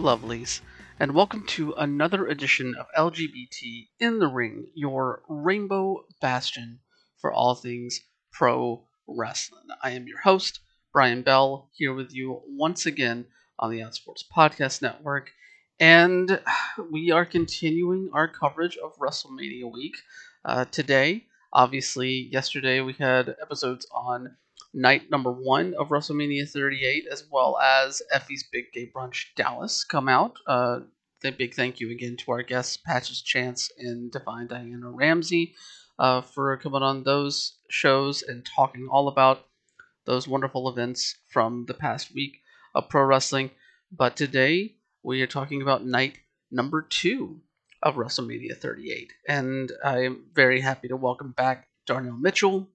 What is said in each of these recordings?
Lovelies, and welcome to another edition of LGBT in the Ring, your rainbow bastion for all things pro wrestling. I am your host, Brian Bell, here with you once again on the Outsports Podcast Network, and we are continuing our coverage of WrestleMania week uh, today. Obviously, yesterday we had episodes on night number one of WrestleMania 38, as well as Effy's Big Gay Brunch Dallas come out. Uh, a big thank you again to our guests, Patches Chance and Divine Diana Ramsey, uh, for coming on those shows and talking all about those wonderful events from the past week of pro wrestling. But today we are talking about night number two of WrestleMania 38. And I am very happy to welcome back Darnell Mitchell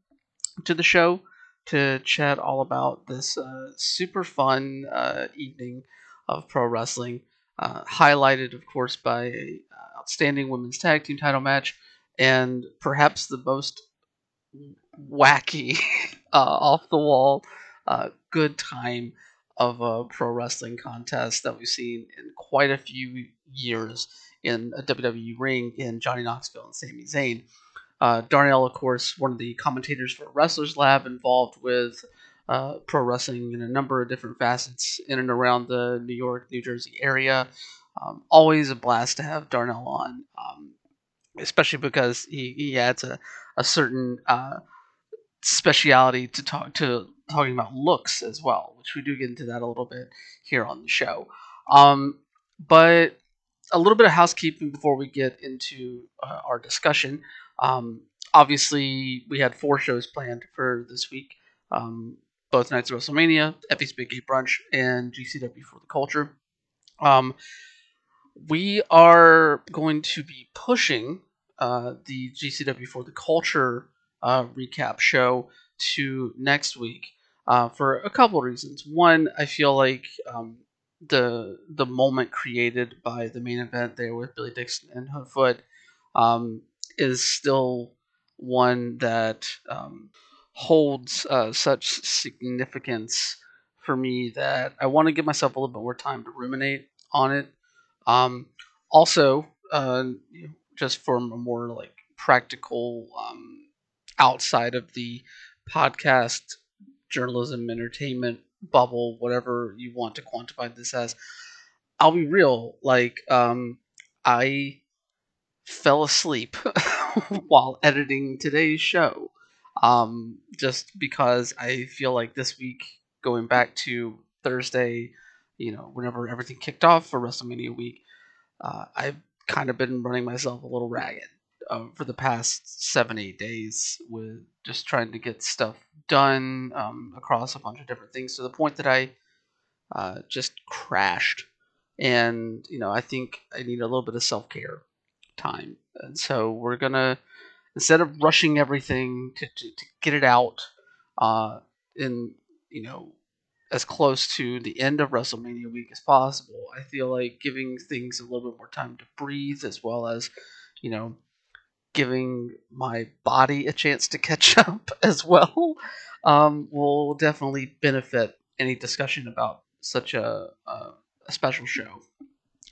to the show to chat all about this uh, super fun uh, evening of pro wrestling, uh, highlighted, of course, by a uh, outstanding women's tag team title match and perhaps the most wacky, uh, off the wall, good time of a pro wrestling contest that we've seen in quite a few years in a WWE ring in Johnny Knoxville and Sami Zayn. Uh, Darnell, of course, one of the commentators for Wrestlers Lab, involved with uh, pro wrestling in a number of different facets in and around the New York, New Jersey area. Um, always a blast to have Darnell on, um, especially because he, he adds a, a certain uh, speciality to talk to talking about looks as well, which we do get into that a little bit here on the show. Um, but a little bit of housekeeping before we get into uh, our discussion. Um, obviously, we had four shows planned for this week. Um, both nights of WrestleMania, Effy's Big Gay Brunch, and GCW for the Culture. Um, we are going to be pushing uh, the GCW for the Culture uh, recap show to next week uh, for a couple of reasons. One, I feel like um, the the moment created by the main event there with Billy Dixon and Hoodfoot um, is still one that um, holds uh, such significance for me that I want to give myself a little bit more time to ruminate on it. Um, also, uh, just from a more like practical um, outside of the podcast journalism entertainment bubble, whatever you want to quantify this as. I'll be real, like um, I fell asleep while editing today's show. Um, just because I feel like this week, going back to Thursday, you know, whenever everything kicked off for WrestleMania week, uh, I've kind of been running myself a little ragged uh, for the past seven, eight days with just trying to get stuff done um, across a bunch of different things to the point that I uh, just crashed. And, you know, I think I need a little bit of self care time. And so we're to, instead of rushing everything to, to, to get it out uh, in, you know, as close to the end of WrestleMania week as possible, I feel like giving things a little bit more time to breathe as well as, you know, giving my body a chance to catch up as well um, will definitely benefit any discussion about such a, a, a special show,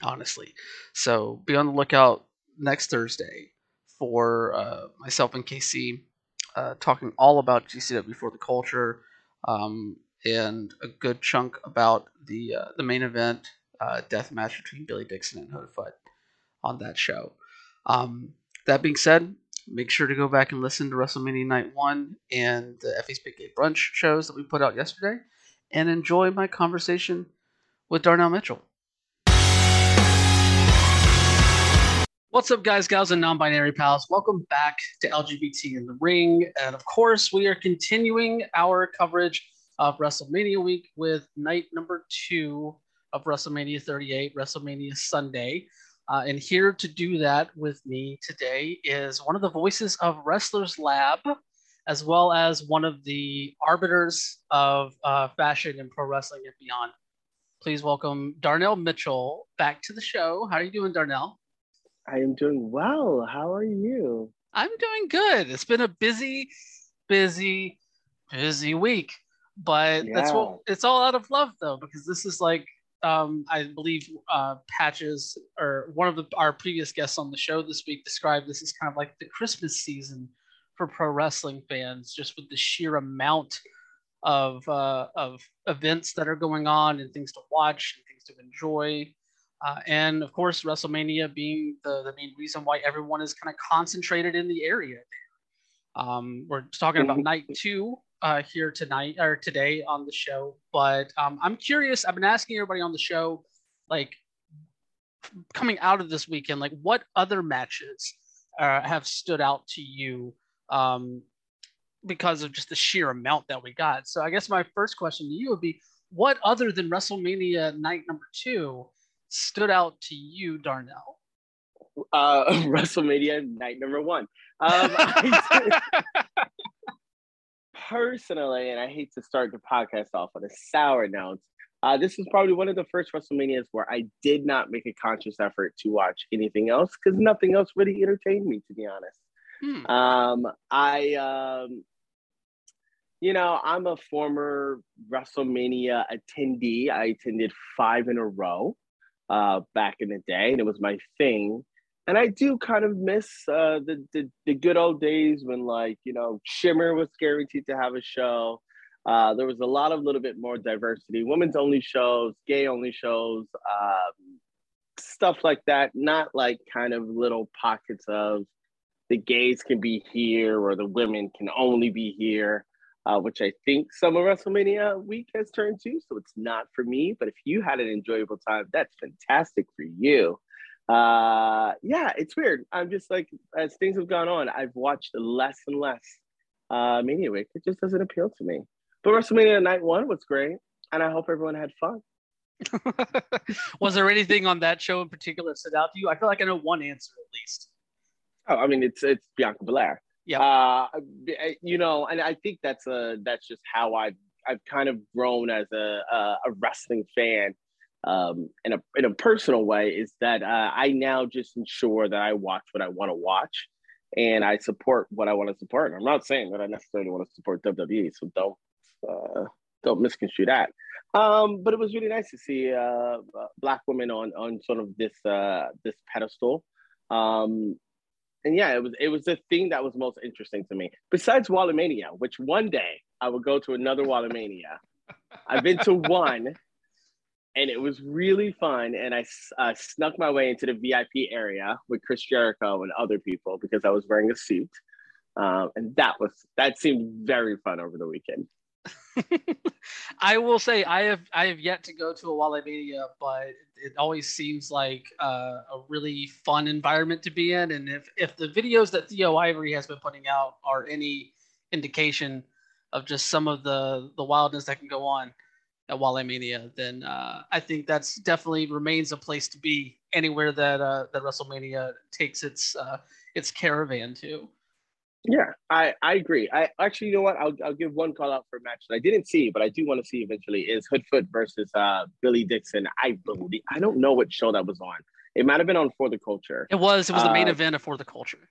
honestly. So be on the lookout next Thursday for uh, myself and KC uh, talking all about GCW for the culture um, and a good chunk about the uh, the main event uh, death match between Billy Dixon and Hoodfoot on that show. Um, that being said, make sure to go back and listen to WrestleMania Night 1 and the Effy's Big Gay Brunch shows that we put out yesterday, and enjoy my conversation with Darnell Mitchell. What's up, guys, gals, and non binary pals? Welcome back to LGBT in the Ring. And of course, we are continuing our coverage of WrestleMania week with night number two of WrestleMania 38, WrestleMania Sunday. Uh, and here to do that with me today is one of the voices of Wrestlers Lab, as well as one of the arbiters of uh, fashion and pro wrestling and beyond. Please welcome Darnell Mitchell back to the show. How are you doing, Darnell? I am doing well. How are you? I'm doing good. It's been a busy, busy, busy week, but yeah. that's what it's all out of love, though, because this is like um, I believe uh, Patches or one of the, our previous guests on the show this week described this as kind of like the Christmas season for pro wrestling fans, just with the sheer amount of uh, of events that are going on and things to watch and things to enjoy. Uh, and of course, WrestleMania being the, the main reason why everyone is kind of concentrated in the area. Um, we're talking about Mhm. night two uh, here tonight or today on the show, but um, I'm curious. I've been asking everybody on the show, like coming out of this weekend, like what other matches uh, have stood out to you um, because of just the sheer amount that we got. So I guess my first question to you would be, what other than WrestleMania night number two stood out to you, Darnell? Uh, WrestleMania night number one. Um, personally, and I hate to start the podcast off on a sour note, uh, this is probably one of the first WrestleManias where I did not make a conscious effort to watch anything else because nothing else really entertained me, to be honest. Hmm. Um, I, um, you know, I'm a former WrestleMania attendee. I attended five in a row uh, back in the day, and it was my thing. And I do kind of miss uh, the, the the good old days when, like, you know, Shimmer was guaranteed to have a show. Uh, there was a lot of little bit more diversity, women's only shows, gay only shows, um, stuff like that. Not like kind of little pockets of the gays can be here or the women can only be here, uh, which I think some of WrestleMania week has turned to. So it's not for me. But if you had an enjoyable time, that's fantastic for you. Uh, yeah, it's weird. I'm just like, as things have gone on, I've watched less and less uh, Mania week. It just doesn't appeal to me. But WrestleMania night one was great. And I hope everyone had fun. was there anything on that show in particular that stood out to you? I feel like I know one answer at least. Oh, I mean, it's it's Bianca Belair. Yep. Uh, you know, and I think that's a that's just how I've I've kind of grown as a a, a wrestling fan. Um, in a in a personal way, is that uh, I now just ensure that I watch what I want to watch, and I support what I want to support. I'm not saying that I necessarily want to support WWE, so don't uh, don't misconstrue that. Um, but it was really nice to see uh, black women on on sort of this uh, this pedestal. Um, and yeah, it was it was the thing that was most interesting to me. Besides Wallamania, which one day I will go to another Wallamania. I've been to one, and it was really fun. And I uh, snuck my way into the VIP area with Chris Jericho and other people because I was wearing a suit, um, and that was that seemed very fun over the weekend. I will say I have I have yet to go to a Wallamania, but it always seems like uh, a really fun environment to be in. And if if the videos that Theo Ivory has been putting out are any indication of just some of the the wildness that can go on at Wallamania, then uh, I think that's definitely remains a place to be anywhere that uh, that WrestleMania takes its uh, its caravan to. Yeah, I, I agree. I actually, you know what? I'll, I'll give one call out for a match that I didn't see, but I do want to see eventually is Hoodfoot versus uh, Billy Dixon. I believe I don't know what show that was on. It might have been on For the Culture. It was it was the main Uh, event of For the Culture.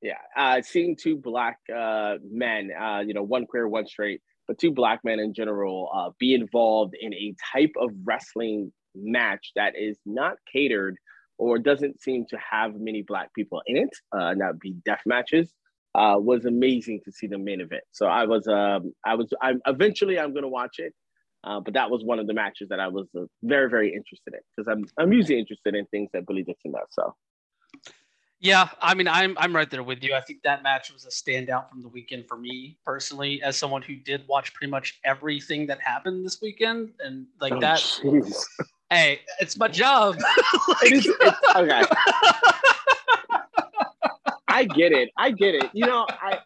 Yeah, uh, seeing two black uh, men, uh, you know, one queer, one straight, but two black men in general, uh, be involved in a type of wrestling match that is not catered or doesn't seem to have many black people in it. Uh, and that would be death matches. Uh, was amazing to see the main event. So I was, um, I was, I'm eventually I'm gonna watch it. Uh, but that was one of the matches that I was uh, very, very interested in because I'm, I'm usually interested in things that Billy Dixon does. So Yeah, I mean, I'm I'm right there with you. I think that match was a standout from the weekend for me personally, as someone who did watch pretty much everything that happened this weekend, and like Oh, that. jeez. Hey, it's my job. It is- it's- okay. I get it. I get it. You know, I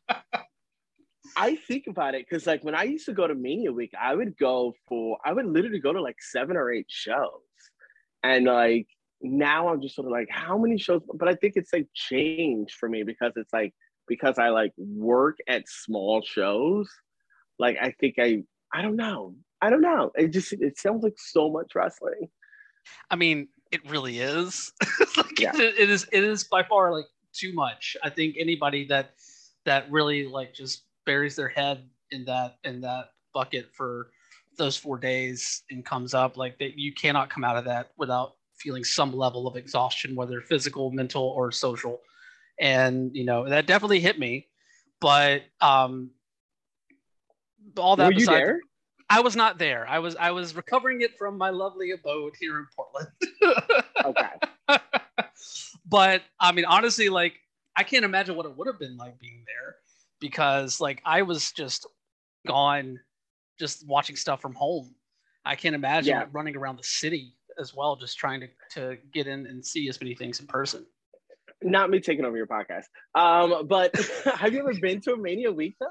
I think about it because like when I used to go to Mania Week, I would go for I would literally go to like seven or eight shows. And like now I'm just sort of like, how many shows? But I think it's like changed for me because it's like because I like work at small shows, like I think I I don't know. I don't know. It just it sounds like so much wrestling. I mean, it really is. like, Yeah. it, it is. It is by far like too much. I think anybody that that really like just buries their head in that in that bucket for those four days and comes up, like that you cannot come out of that without feeling some level of exhaustion, whether physical, mental, or social. And you know that definitely hit me. But um, all that Were you beside, there? I was not there. I was I was recovering it from my lovely abode here in Portland. Okay. But I mean, honestly, like I can't imagine what it would have been like being there because like I was just gone, just watching stuff from home. I can't imagine Yeah. running around the city as well, just trying to to get in and see as many things in person. Not me taking over your podcast. Um, but have you ever been to a Mania week though?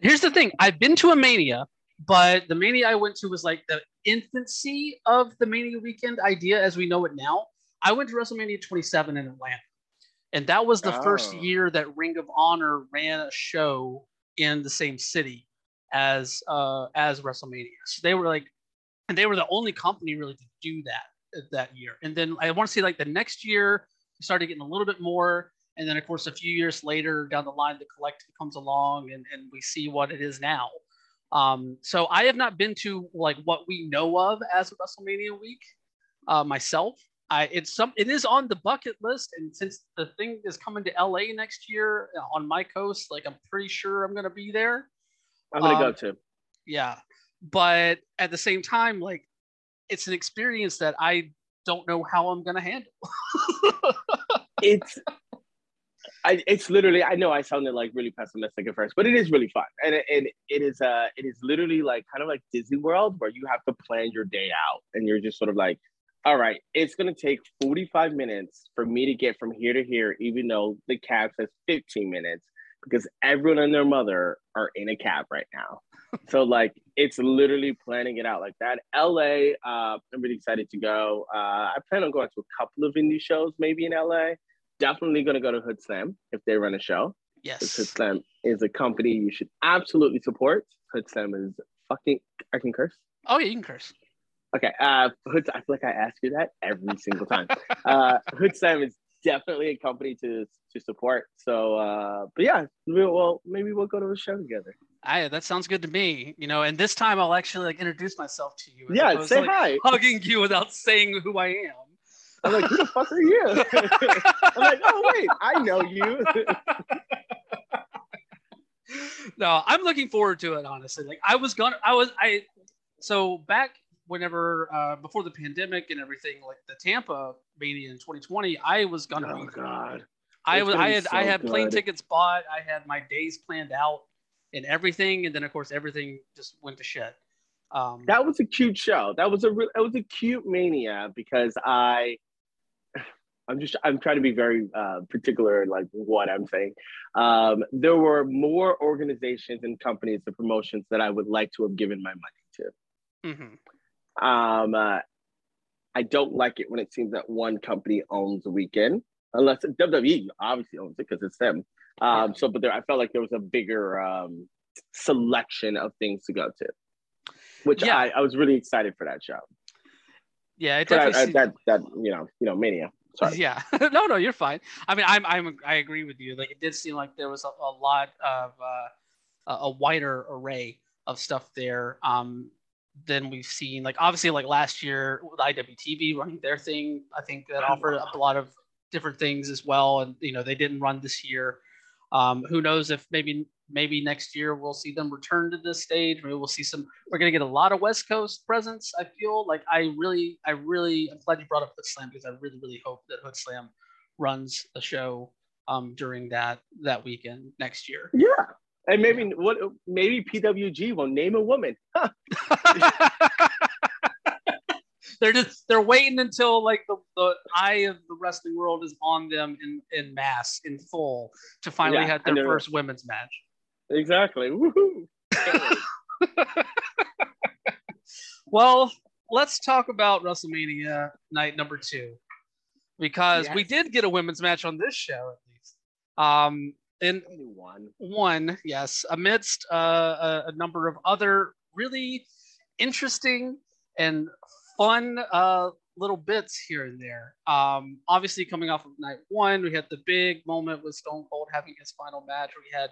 Here's the thing: I've been to a Mania, but the Mania I went to was like the infancy of the Mania weekend idea as we know it now. I went to WrestleMania 27 in Atlanta, and that was the first Oh. year that Ring of Honor ran a show in the same city as uh, as WrestleMania. So they were like, and they were the only company really to do that that year. And then I want to say like the next year we started getting a little bit more. And then, of course, a few years later down the line, the collective comes along and, and we see what it is now. Um, so I have not been to like what we know of as WrestleMania week uh, myself. I it's some it is on the bucket list, and since the thing is coming to LA next year uh, on my coast, like I'm pretty sure I'm gonna be there. I'm gonna go Um, to. Yeah, but at the same time, like it's an experience that I don't know how I'm gonna handle. It's I, it's literally I know I sounded like really pessimistic at first, but it is really fun. And it, and it is uh it is literally like kind of like Disney World where you have to plan your day out and you're just sort of like, all right, it's gonna take 45 minutes for me to get from here to here, even though the cab says 15 minutes, because everyone and their mother are in a cab right now. so like it's literally planning it out like that. LA, uh, I'm really excited to go. Uh, I plan on going to a couple of indie shows maybe in LA definitely going to go to Hood Slam if they run a show. 'cause Hood yes. Slam is a company you should absolutely support. Hood Slam is fucking. I can curse. Oh yeah, you can curse. Okay. Uh, Hood. I feel like I ask you that every single time. uh, Hood Slam is definitely a company to to support. So, uh, but yeah, we'll, well, maybe we'll go to a show together. I that sounds good to me. You know, and this time I'll actually like introduce myself to you. Yeah, say to, like, hi. Hugging you without saying who I am. I'm like, who the fuck are you? I'm like, oh wait, I know you. no, I'm looking forward to it. Honestly, like I was gonna, I was, I. So back whenever uh, before the pandemic and everything, like the Tampa Mania in 2020, I was gonna oh god. I it's was, I had, I so had plane tickets bought. I had my days planned out and everything, and then of course everything just went to shit. Um, that was a cute show. That was a re- it was a cute mania because I I'm just I'm trying to be very uh, particular in like what I'm saying. Um, there were more organizations and companies and promotions that I would like to have given my money to. Um, uh, I don't like it when it seems that one company owns a weekend, unless WWE obviously owns it because it's them. Um, Yeah. So, but there I felt like there was a bigger um, selection of things to go to, which Yeah. I, I was really excited for that show. Yeah, it definitely. uh, that that you know you know mania. Sorry. Yeah, no, no, you're fine. I mean, I'm, I'm, I agree with you. Like, it did seem like there was a, a lot of uh, a a wider array of stuff there um, than we've seen. Like, obviously, like last year with IWTV running their thing, I think that offered up a lot of different things as well. And you know, they didn't run this year. Um, who knows if maybe maybe next year we'll see them return to this stage. Maybe we'll see some. We're gonna get a lot of West Coast presence. I feel like I really, I really, I'm glad you brought up Hood Slam because I really, really hope that Hood Slam runs a show um, during that that weekend next year. Yeah. And maybe what maybe PWG will name a woman. Huh. they're just they're waiting until like the, the eye of the wrestling world is on them in in mass in full to finally Yeah, have their first women's match. Exactly. Woohoo. Can't. Well, let's talk about WrestleMania night number two because we did get a women's match on this show at least. Um, and one. one, yes, amidst uh, a, a number of other really interesting and fun uh, little bits here and there. Um, obviously, coming off of night one, we had the big moment with Stone Cold having his final match. We had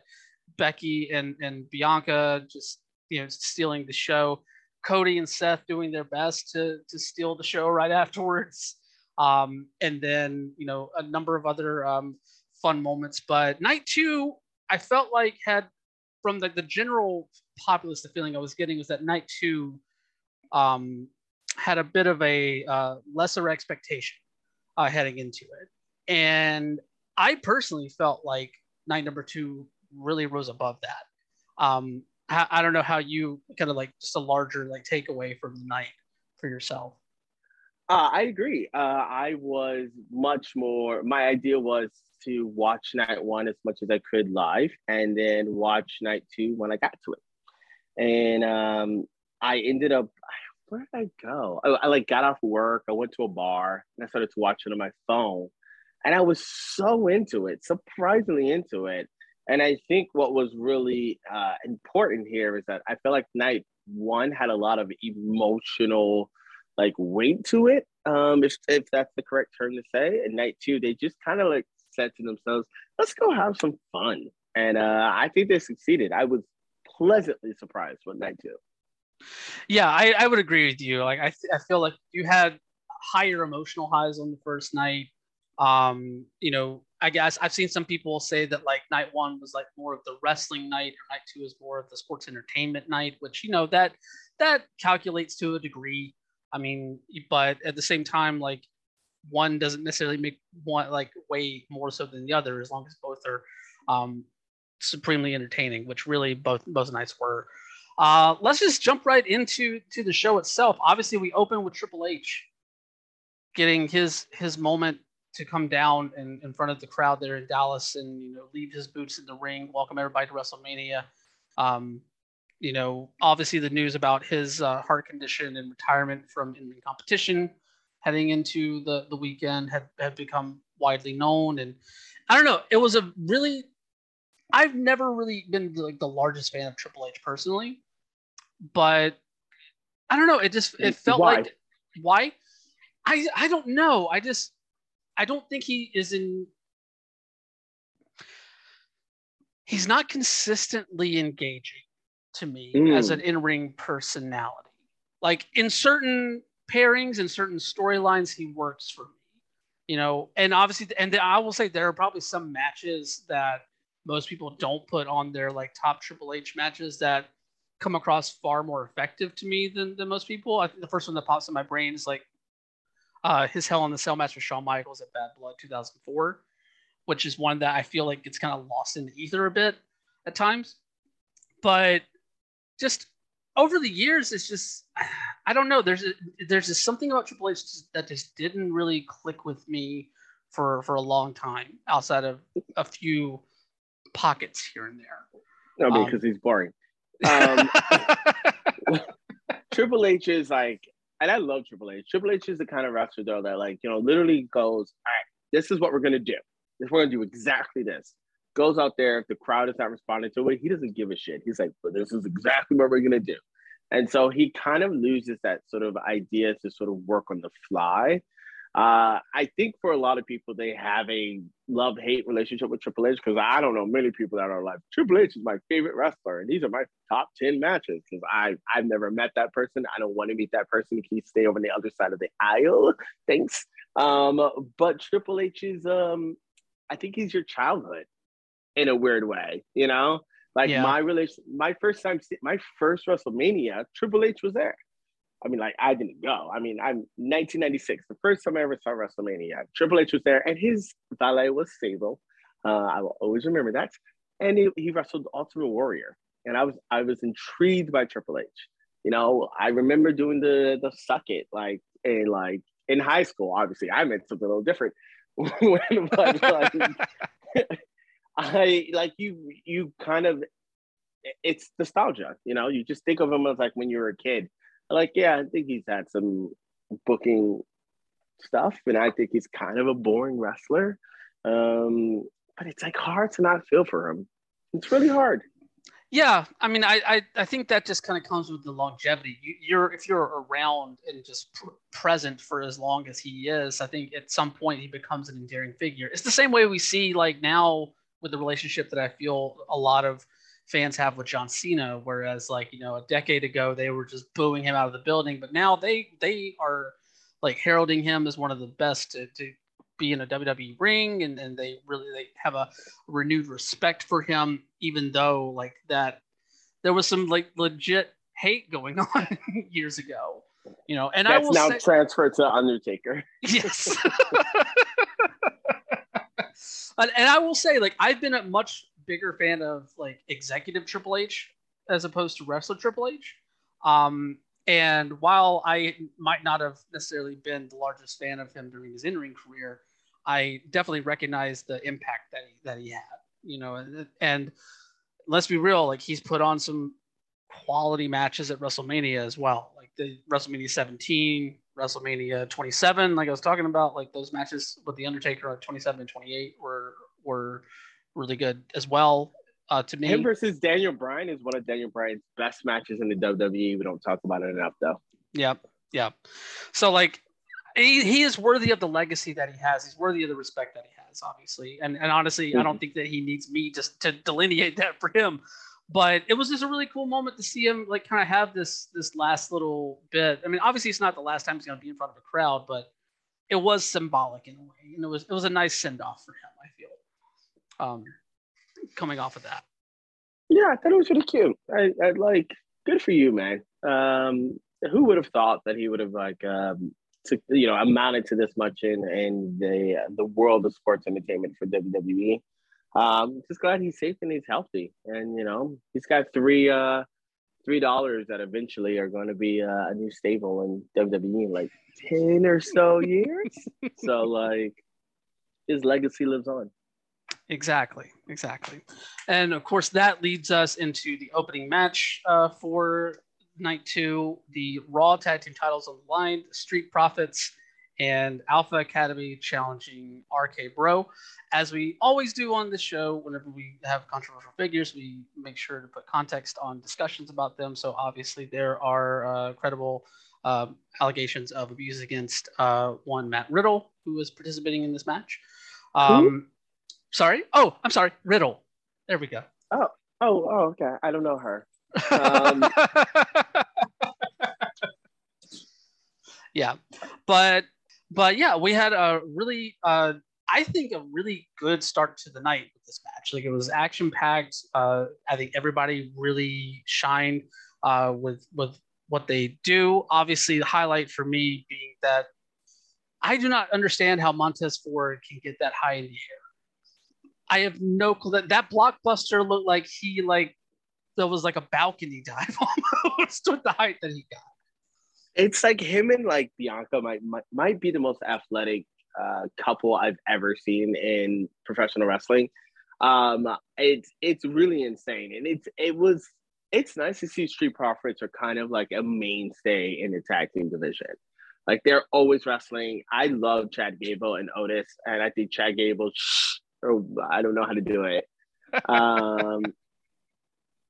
Becky and, and Bianca just you know stealing the show. Cody and Seth doing their best to to steal the show right afterwards. Um, and then you know a number of other um, fun moments. But night two, I felt like had from the, the general populace, the feeling I was getting was that night two um, had a bit of a uh, lesser expectation uh, heading into it. And I personally felt like night number two really rose above that. Um, I, I don't know how you kind of like just a larger like takeaway from the night for yourself. Uh, I agree. Uh, I was much more. My idea was to watch night one as much as I could live, and then watch night two when I got to it. And um, I ended up. Where did I go? I, I like got off work. I went to a bar and I started to watch it on my phone, and I was so into it, surprisingly into it. And I think what was really uh, important here is that I feel like night one had a lot of emotional like weight to it, um, if, if that's the correct term to say. And night two, they just kind of like said to themselves, let's go have some fun. And uh, I think they succeeded. I was pleasantly surprised with night two. Yeah, I, I would agree with you. Like, I, I feel like you had higher emotional highs on the first night. Um, you know, I guess I've seen some people say that like night one was like more of the wrestling night, or night two is more of the sports entertainment night, which you know that that calculates to a degree. I mean, but at the same time, like one doesn't necessarily make one like way more so than the other, as long as both are um, supremely entertaining, which really both both nights were. Uh, let's just jump right into to the show itself. Obviously, we open with Triple H getting his his moment to come down in, in front of the crowd there in Dallas and you know leave his boots in the ring, welcome everybody to WrestleMania. Um, you know, obviously the news about his uh, heart condition and retirement from in competition heading into the the weekend had had become widely known, and I don't know, it was a really I've never really been like the largest fan of Triple H personally, but I don't know, it just it felt why? like why? I I don't know, I just I don't think he is in he's not consistently engaging to me mm. as an in-ring personality. Like in certain pairings and certain storylines, he works for me. You know, and obviously, and I will say there are probably some matches that most people don't put on their like top Triple H matches that come across far more effective to me than, than most people. I think the first one that pops in my brain is like uh, his Hell in the Cell match with Shawn Michaels at Bad Blood 2004, which is one that I feel like gets kind of lost in the ether a bit at times. But just over the years, it's just I don't know. There's a, there's just something about Triple H that just didn't really click with me for for a long time, outside of a few pockets here and there. No, um, because um, he's boring. Um, Triple H is like, and I love Triple H. Triple H is the kind of wrestler though that like you know literally goes, all right, this is what we're gonna do. This we're gonna do exactly this goes out there. If the crowd is not responding to it, he doesn't give a shit. He's like, but this is exactly what we're gonna do. And so he kind of loses that sort of idea to sort of work on the fly. Uh, I think for a lot of people, they have a love hate relationship with Triple H because I don't know many people that are like, Triple H is my favorite wrestler, and these are my top 10 matches because I I've never met that person. I don't want to meet that person. Can you stay over on the other side of the aisle? Thanks. Um, but Triple H is, um, I think he's your childhood in a weird way, you know? Like yeah. my relation, my first time, my first WrestleMania, Triple H was there. I mean, like I didn't go. I mean, I'm 1996, the first time I ever saw WrestleMania. Triple H was there, and his valet was Sable. Uh, I will always remember that. And he, he wrestled Ultimate Warrior, and I was I was intrigued by Triple H. You know, I remember doing the the suck it like in like in high school. Obviously, I meant something a little different. when, but like, I like you. You kind of, it's nostalgia. You know, you just think of him as like when you were a kid. Like, yeah, I think he's had some booking stuff, and I think he's kind of a boring wrestler. Um, but it's like hard to not feel for him. It's really hard. Yeah, I mean, I I, I think that just kind of comes with the longevity. You, are if you're around and just pr- present for as long as he is, I think at some point he becomes an endearing figure. It's the same way we see like now with the relationship that I feel a lot of fans have with John Cena, whereas like you know a decade ago they were just booing him out of the building, but now they they are like heralding him as one of the best to, to be in a WWE ring, and, and they really they have a renewed respect for him, even though like that there was some like legit hate going on years ago. You know, and That's I will now say, transferred to Undertaker. Yes. and, and I will say, like, I've been a much bigger fan of like executive Triple H as opposed to wrestler Triple H. Um, and while I might not have necessarily been the largest fan of him during his in-ring career, I definitely recognize the impact that he, that he had. You know, and, and let's be real, like he's put on some quality matches at WrestleMania as well, like the WrestleMania 17, WrestleMania 27, like I was talking about, like those matches with the Undertaker at 27 and 28 were were really good as well. Uh, to me, Him versus Daniel Bryan is one of Daniel Bryan's best matches in the WWE. We don't talk about it enough, though. Yep, yep. So like, he, he is worthy of the legacy that he has. He's worthy of the respect that he has, obviously. And and honestly, I don't think that he needs me just to delineate that for him. But it was just a really cool moment to see him like kind of have this this last little bit. I mean, obviously, it's not the last time he's going to be in front of a crowd, but it was symbolic in a way. And it was it was a nice send off for him. I feel. Um, coming off of that. Yeah, I thought it was really cute. I, I like good for you, man. Um, who would have thought that he would have like um, to, you know amounted to this much in in the uh, the world of sports entertainment for WWE? Um, just glad he's safe and he's healthy, and you know he's got three uh three dollars that eventually are going to be uh, a new stable in WWE in like ten or so years. so like his legacy lives on. Exactly, exactly. And of course, that leads us into the opening match uh, for night two the Raw Tag Team titles on the line, Street Profits and Alpha Academy challenging RK Bro. As we always do on this show, whenever we have controversial figures, we make sure to put context on discussions about them. So obviously, there are uh, credible uh, allegations of abuse against uh, one Matt Riddle, who was participating in this match. Um, sorry. Oh, I'm sorry. Riddle. There we go. Oh, oh, oh, okay. I don't know her. Um, yeah, but but yeah, we had a really, uh, I think, a really good start to the night with this match. Like it was action packed. Uh, I think everybody really shined uh, with with what they do. Obviously, the highlight for me being that I do not understand how Montez Ford can get that high in the air. I have no clue that that blockbuster looked like he like there was like a balcony dive almost with the height that he got. It's like him and like Bianca might might, might be the most athletic uh, couple I've ever seen in professional wrestling. Um, it's it's really insane, and it's it was it's nice to see Street Profits are kind of like a mainstay in the tag team division. Like they're always wrestling. I love Chad Gable and Otis, and I think Chad Gable, or I don't know how to do it. Um,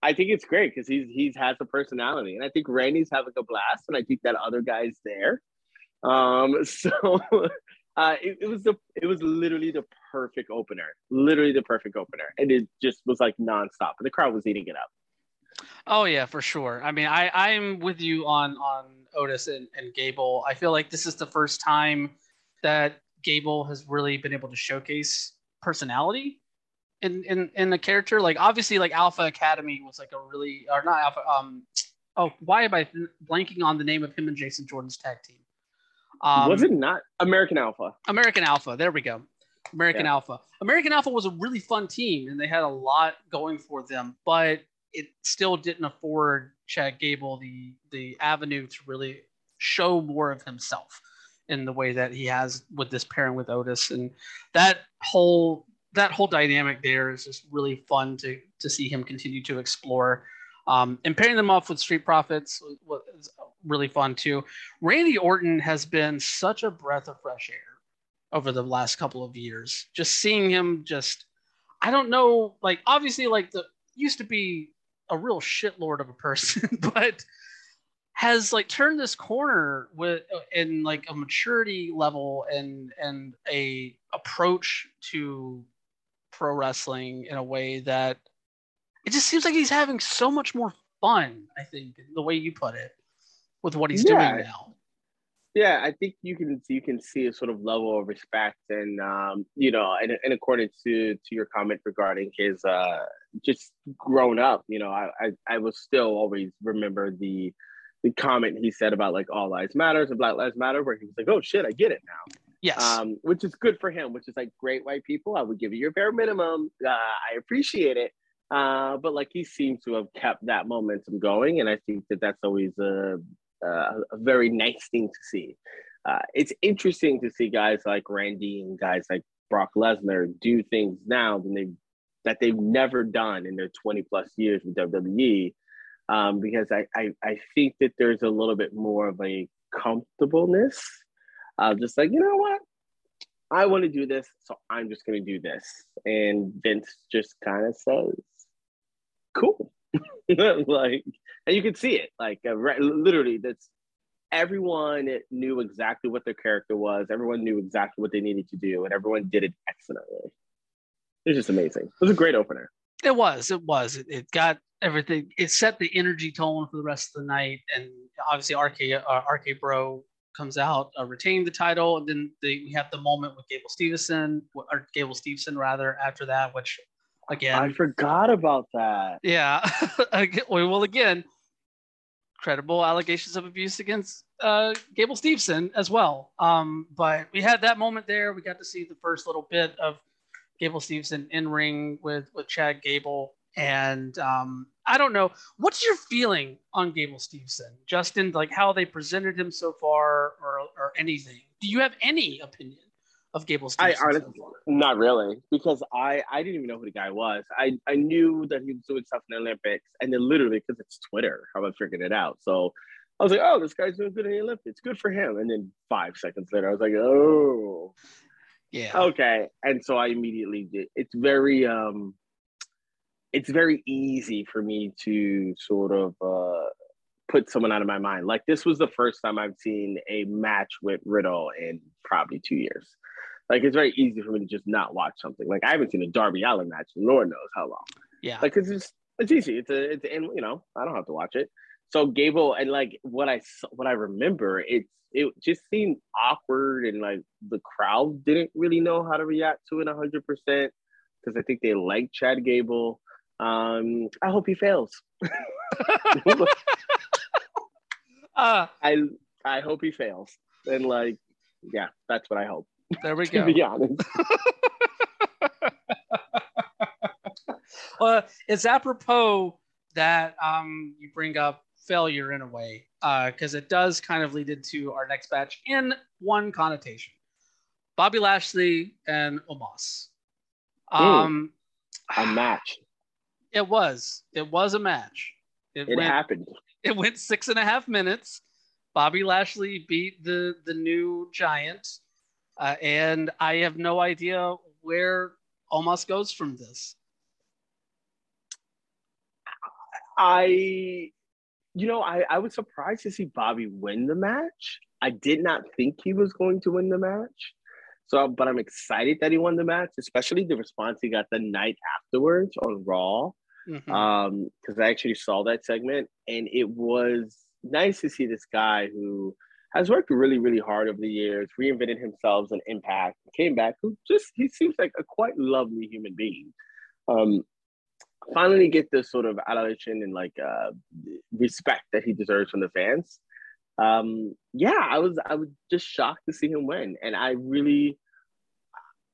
I think it's great because he's he's has a personality, and I think Randy's having a blast, and I think that other guy's there. Um, so uh, it, it was the it was literally the perfect opener, literally the perfect opener, and it just was like nonstop, and the crowd was eating it up. Oh yeah, for sure. I mean, I I'm with you on on Otis and, and Gable. I feel like this is the first time that Gable has really been able to showcase personality in in in the character. Like obviously, like Alpha Academy was like a really or not Alpha. Um, oh, why am I blanking on the name of him and Jason Jordan's tag team? Um, was it not American Alpha? American Alpha. There we go. American Yeah. Alpha. American Alpha was a really fun team, and they had a lot going for them, but it still didn't afford Chad Gable the the avenue to really show more of himself in the way that he has with this pairing with Otis, and that whole that whole dynamic there is just really fun to to see him continue to explore. Um, and pairing them off with Street Profits was, really fun too. Randy Orton has been such a breath of fresh air over the last couple of years. Just seeing him just I don't know, like obviously like the used to be a real shitlord of a person, but has like turned this corner with in like a maturity level and and a approach to pro wrestling in a way that it just seems like he's having so much more fun. I think the way you put it, with what he's Yeah. doing now. Yeah, I think you can you can see a sort of level of respect, and um, you know, in, in accordance to to your comment regarding his uh, just grown up, you know, I, I I will still always remember the the comment he said about like all lives matters and Black Lives Matter, where he was like, oh shit, I get it now. Yes. um, which is good for him, which is like great white people. I would give you your bare minimum. Uh, I appreciate it. Uh, but like he seems to have kept that momentum going. And I think that that's always a, a, a very nice thing to see. Uh, it's interesting to see guys like Randy and guys like Brock Lesnar do things now than they that they've never done in their 20 plus years with WWE. Um, because I, I, I think that there's a little bit more of a comfortableness uh, just like, you know what? I want to do this, so I'm just going to do this. And Vince just kind of says, cool. like, and you can see it. Like, uh, right, literally, that's everyone knew exactly what their character was. Everyone knew exactly what they needed to do, and everyone did it excellently. It was just amazing. It was a great opener. It was. It was. It, it got everything. It set the energy tone for the rest of the night, and obviously, RK uh, RK Bro comes out, uh, retaining the title, and then they, we have the moment with Gable Stevenson, or Gable Stevenson rather. After that, which again, I forgot about that. yeah, we will again, credible allegations of abuse against uh, Gable Stevenson as well. Um, but we had that moment there. We got to see the first little bit of Gable Stevenson in ring with with Chad Gable, and um, I don't know what's your feeling on Gable Stevenson, Justin, like how they presented him so far, or or anything. Do you have any opinion of Gable I honestly, so not really, because I I didn't even know who the guy was. I I knew that he was doing stuff in the Olympics, and then literally because it's Twitter, how I figured it out. So I was like, oh, this guy's doing good in the Olympics, good for him. And then five seconds later, I was like, oh, yeah, okay. And so I immediately did. It's very um, it's very easy for me to sort of uh put someone out of my mind. Like this was the first time I've seen a match with Riddle in probably two years. Like it's very easy for me to just not watch something. Like I haven't seen a Darby Allin match, Lord knows how long. yeah, Like it's just it's easy. It's a it's and you know I don't have to watch it. So Gable and like what I what I remember, it's it just seemed awkward and like the crowd didn't really know how to react to it hundred percent because I think they like Chad Gable. Um, I hope he fails. uh, I I hope he fails. And like, yeah, that's what I hope. there we To go. be honest, well, it's apropos that um, you bring up failure in a way, because it does kind of lead into our next batch in one connotation Bobby Lashley and Omos. Um, a match. It was. It was a match. It, It went, happened. it went six and a half minutes. Bobby Lashley beat the, the new giant. Uh, and I have no idea where Omos goes from this. I, you know, I, I was surprised to see Bobby win the match. I did not think he was going to win the match. So, but I'm excited that he won the match, especially the response he got the night afterwards on Raw. Mhm. Um, because I actually saw that segment and it was nice to see this guy who has worked really, really hard over the years, reinvented himself as an impact, came back, who just he seems like a quite lovely human being. Um, finally get the sort of adulation and like uh, respect that he deserves from the fans. Um, yeah, I was I was just shocked to see him win, and I really,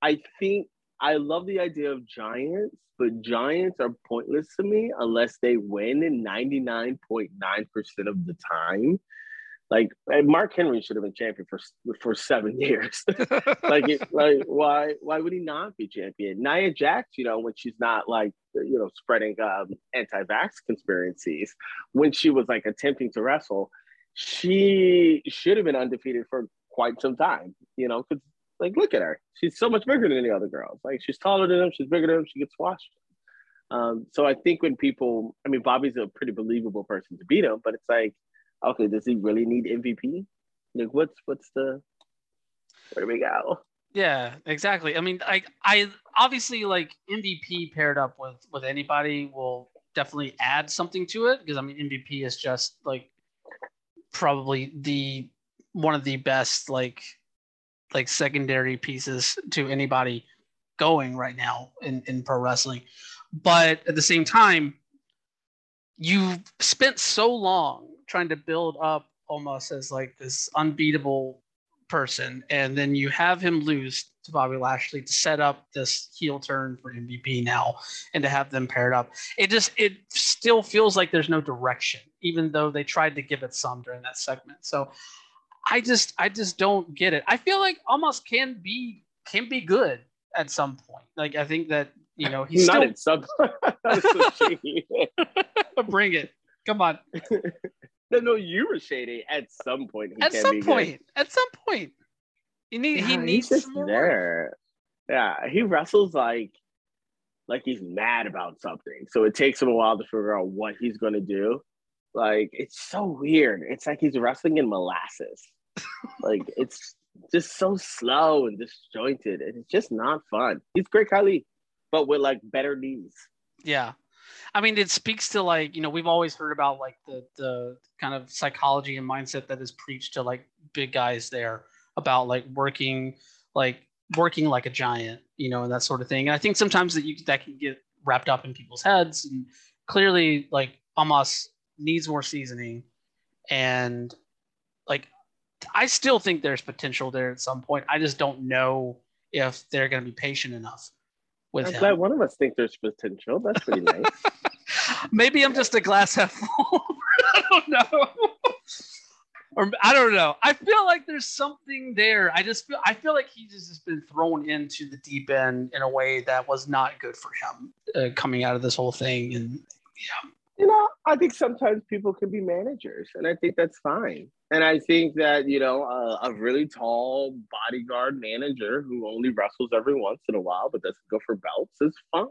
I think I love the idea of giants, but giants are pointless to me unless they win in ninety nine point nine percent of the time. Like Mark Henry should have been champion for for seven years. like, it, like why why would he not be champion? Nia Jax, you know, when she's not like you know spreading um, anti-vax conspiracies, when she was like attempting to wrestle, she should have been undefeated for quite some time. You know, because like look at her, she's so much bigger than any other girls. Like she's taller than them, she's bigger than them, she gets squashed. Um, so I think when people, I mean, Bobby's a pretty believable person to beat him, but it's like, okay, does he really need MVP? Like, what's what's the where do we go? Yeah, exactly. I mean, I I obviously like MVP paired up with with anybody will definitely add something to it because I mean MVP is just like probably the one of the best like like secondary pieces to anybody going right now in, in pro wrestling. But at the same time, you've spent so long trying to build up Omos as like this unbeatable person, and then you have him lose to Bobby Lashley to set up this heel turn for MVP now, and to have them paired up. It just it still feels like there's no direction, even though they tried to give it some during that segment. So I just I just don't get it. I feel like Omos can be can be good at some point. Like I think that you know he's not still at some. bring it. Come on. no, no, you were shady. At some point, he At can some be good. point. At some point. He need he needs just more there. Yeah, he wrestles like like he's mad about something. So it takes him a while to figure out what he's gonna do. Like it's so weird. It's like he's wrestling in molasses. Like it's just so slow and disjointed, and it's just not fun. He's great Khali, but with like better knees. Yeah. I mean, it speaks to like, you know, we've always heard about like the the kind of psychology and mindset that is preached to like big guys there about like working like working like a giant, you know, and that sort of thing. And I think sometimes that you that can get wrapped up in people's heads and clearly like Omos needs more seasoning and like I still think there's potential there at some point. I just don't know if they're going to be patient enough with I'm him. glad one of us think there's potential. That's pretty nice. Maybe I'm just a glass half full. I don't know. or I don't know. I feel like there's something there. I just feel I feel like he's just been thrown into the deep end in a way that was not good for him uh, coming out of this whole thing. And you know, I think sometimes people can be managers, and I think that's fine. And I think that you know, a, a really tall bodyguard manager who only wrestles every once in a while but doesn't go for belts is fine.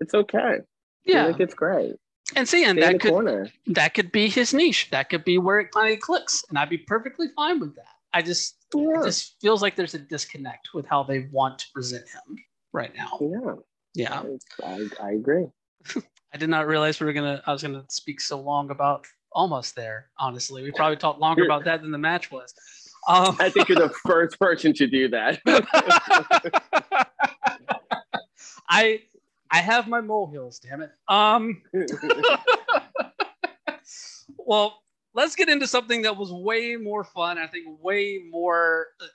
It's okay. I yeah, think it's great. and see, and Stay that could corner. that could be his niche. That could be where it kind of clicks, and I'd be perfectly fine with that. I just Yeah, it just feels like there's a disconnect with how they want to present him right now. yeah. Yeah. I, I agree. I did not realize we were gonna. I was gonna speak so long about Omos there. Honestly, we probably talked longer about that than the match was. Um, I think you're the first person to do that. I I have my molehills. Damn it. Um. well, let's get into something that was way more fun. I think way more, uh,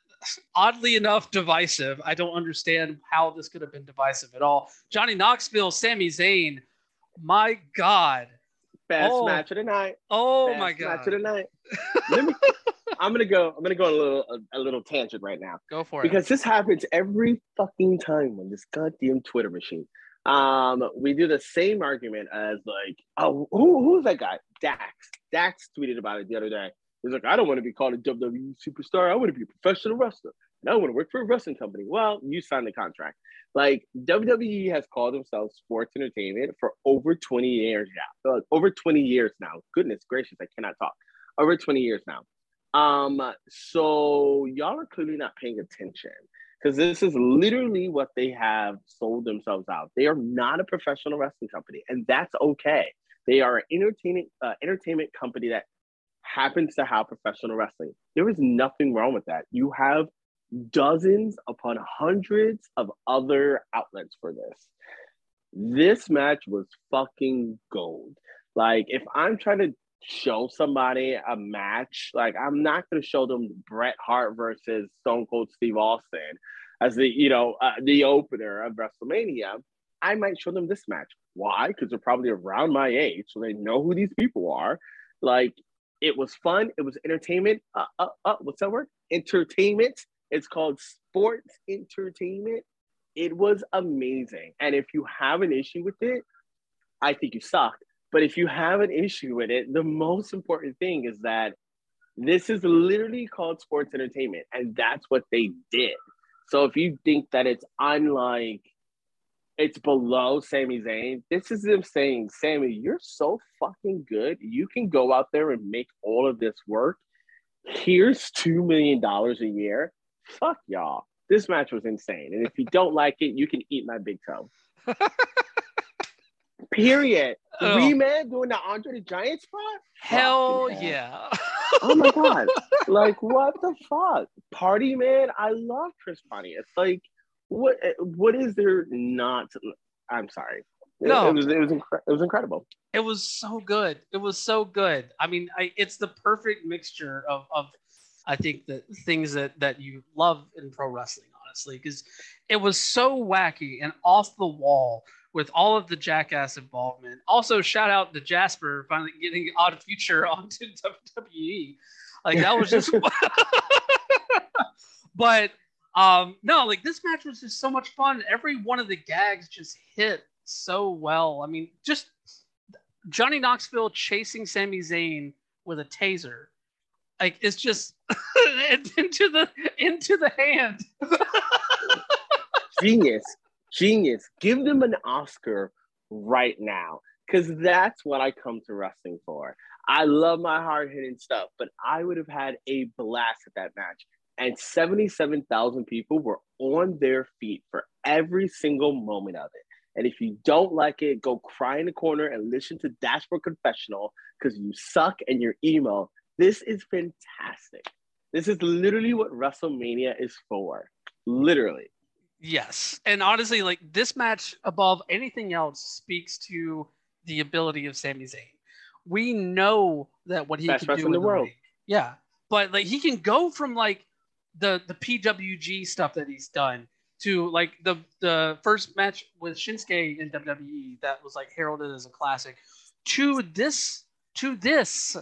oddly enough, divisive. I don't understand how this could have been divisive at all. Johnny Knoxville, Sami Zayn. My God. Best Oh. match of the night. Oh Best my match God. of the night. Let me, I'm gonna go. I'm gonna go on a little a, a little tangent right now. Go for it. because this happens every fucking time on this goddamn Twitter machine. Um, we do the same argument as like, oh, who who's that guy? Dax. Dax tweeted about it the other day. He's like, I don't want to be called a WWE superstar. I want to be a professional wrestler. And I want to work for a wrestling company. Well, you signed the contract. Like WWE has called themselves sports entertainment for over 20 years now. Uh, over 20 years now. Goodness gracious, I cannot talk. Over 20 years now. Um, so y'all are clearly not paying attention because this is literally what they have sold themselves out. They are not a professional wrestling company, and that's okay. They are an entertainment uh, entertainment company that happens to have professional wrestling. There is nothing wrong with that. You have dozens upon hundreds of other outlets for this. This match was fucking gold. Like, if I'm trying to show somebody a match, like, I'm not going to show them Bret Hart versus Stone Cold Steve Austin as the, you know, uh, the opener of WrestleMania. I might show them this match. Why? Because they're probably around my age, so they know who these people are. Like, it was fun. It was entertainment. Uh, uh, uh, what's that word? Entertainment. It's called sports entertainment. It was amazing. And if you have an issue with it, I think you suck. But if you have an issue with it, the most important thing is that this is literally called sports entertainment, and that's what they did. So if you think that it's unlike, it's below Sami Zayn, this is them saying, Sammy, you're so fucking good. You can go out there and make all of this work. Here's $2 million a year. Fuck y'all. This match was insane. And if you don't like it, you can eat my big toe. Period. Oh. Man doing the Andre the Giant spot? Hell hell. yeah. Oh my god. like what the fuck? Party man, I love Chris Pontius. Like what what is there not to- I'm sorry. It- No. It was it was incre- it was incredible. It was so good. It was so good. I mean, I, it's the perfect mixture of, of I think the things that that you love in pro wrestling, honestly, because it was so wacky and off the wall with all of the jackass involvement. Also, shout out to Jasper finally getting Odd Future onto WWE. Like that was just. but um no, like this match was just so much fun. Every one of the gags just hit so well. I mean, just Johnny Knoxville chasing Sami Zayn with a taser. Like it's just into the into the hand. Genius. Genius. Give them an Oscar right now. Cause that's what I come to wrestling for. I love my hard hitting stuff, but I would have had a blast at that match. And 77,000 people were on their feet for every single moment of it. And if you don't like it, go cry in the corner and listen to Dashboard Confessional because you suck and you're emo. This is fantastic. This is literally what WrestleMania is for. Literally. Yes. And honestly, like this match above anything else speaks to the ability of Sami Zayn. We know that what he Best can do in in the world. Yeah. But like he can go from like the the PWG stuff that he's done to like the the first match with Shinsuke in WWE that was like heralded as a classic to this to this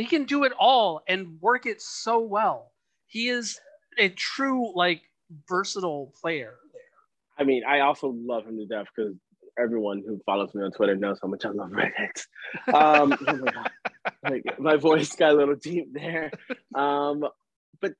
he can do it all and work it so well he is a true like versatile player there I mean, I also love him to death because everyone who follows me on Twitter knows how much I love redheads. Um, oh my God. Like, my voice got a little deep there. Um, but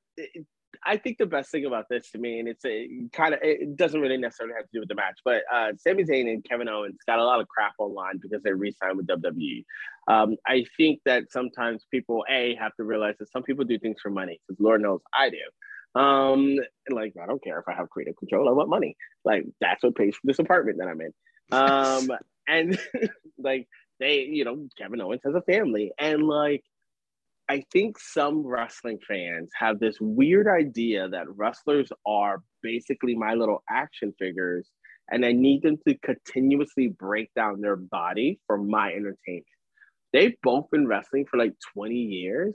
I think the best thing about this to me, and it's a kind of, it doesn't really necessarily have to do with the match, but uh, Sami Zayn and Kevin Owens got a lot of crap online because they re-signed with WWE. Um, I think that sometimes people, A, have to realize that some people do things for money, because Lord knows I do. Um, like, I don't care if I have creative control, I want money. Like, that's what pays for this apartment that I'm in. Um, and like, they, you know, Kevin Owens has a family, and like, I think some wrestling fans have this weird idea that wrestlers are basically my little action figures, and I need them to continuously break down their body for my entertainment. They've both been wrestling for like 20 years.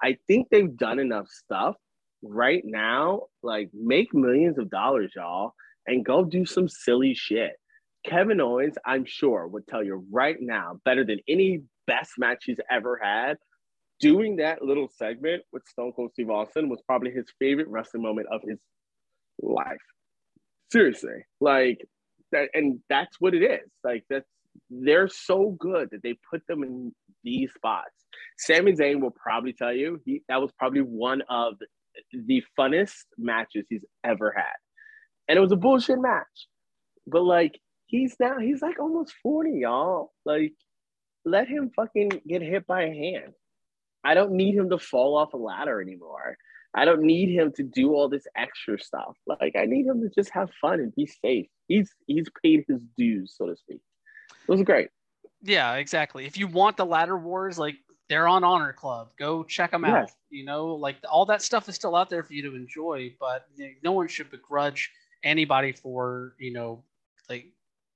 I think they've done enough stuff right now. Like, make millions of dollars, y'all, and go do some silly shit. Kevin Owens, I'm sure, would tell you right now, better than any best match he's ever had, doing that little segment with Stone Cold Steve Austin was probably his favorite wrestling moment of his life. Seriously, like that, and that's what it is. Like that's they're so good that they put them in these spots. Sami Zayn will probably tell you he, that was probably one of the funnest matches he's ever had, and it was a bullshit match. But like he's now he's like almost forty, y'all. Like let him fucking get hit by a hand. I don't need him to fall off a ladder anymore. I don't need him to do all this extra stuff. Like I need him to just have fun and be safe. He's he's paid his dues, so to speak. It was great. yeah exactly if you want the ladder wars like they're on honor club go check them out you know like all that stuff is still out there for you to enjoy but no one should begrudge anybody for you know like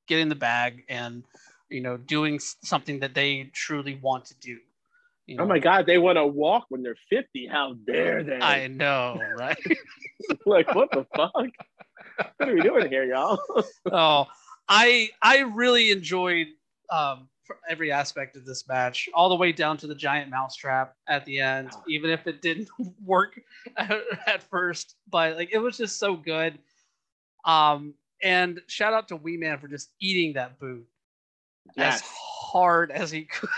getting the bag and you know doing something that they truly want to do you know? Oh my god, they want to walk when they're 50. How dare they? i know right like, what the fuck? What are we doing here, y'all? oh i i really enjoyed um every aspect of this match all the way down to the giant mousetrap at the end even if it didn't work at, at first but like it was just so good um and shout out to wee man for just eating that boot as hard as he could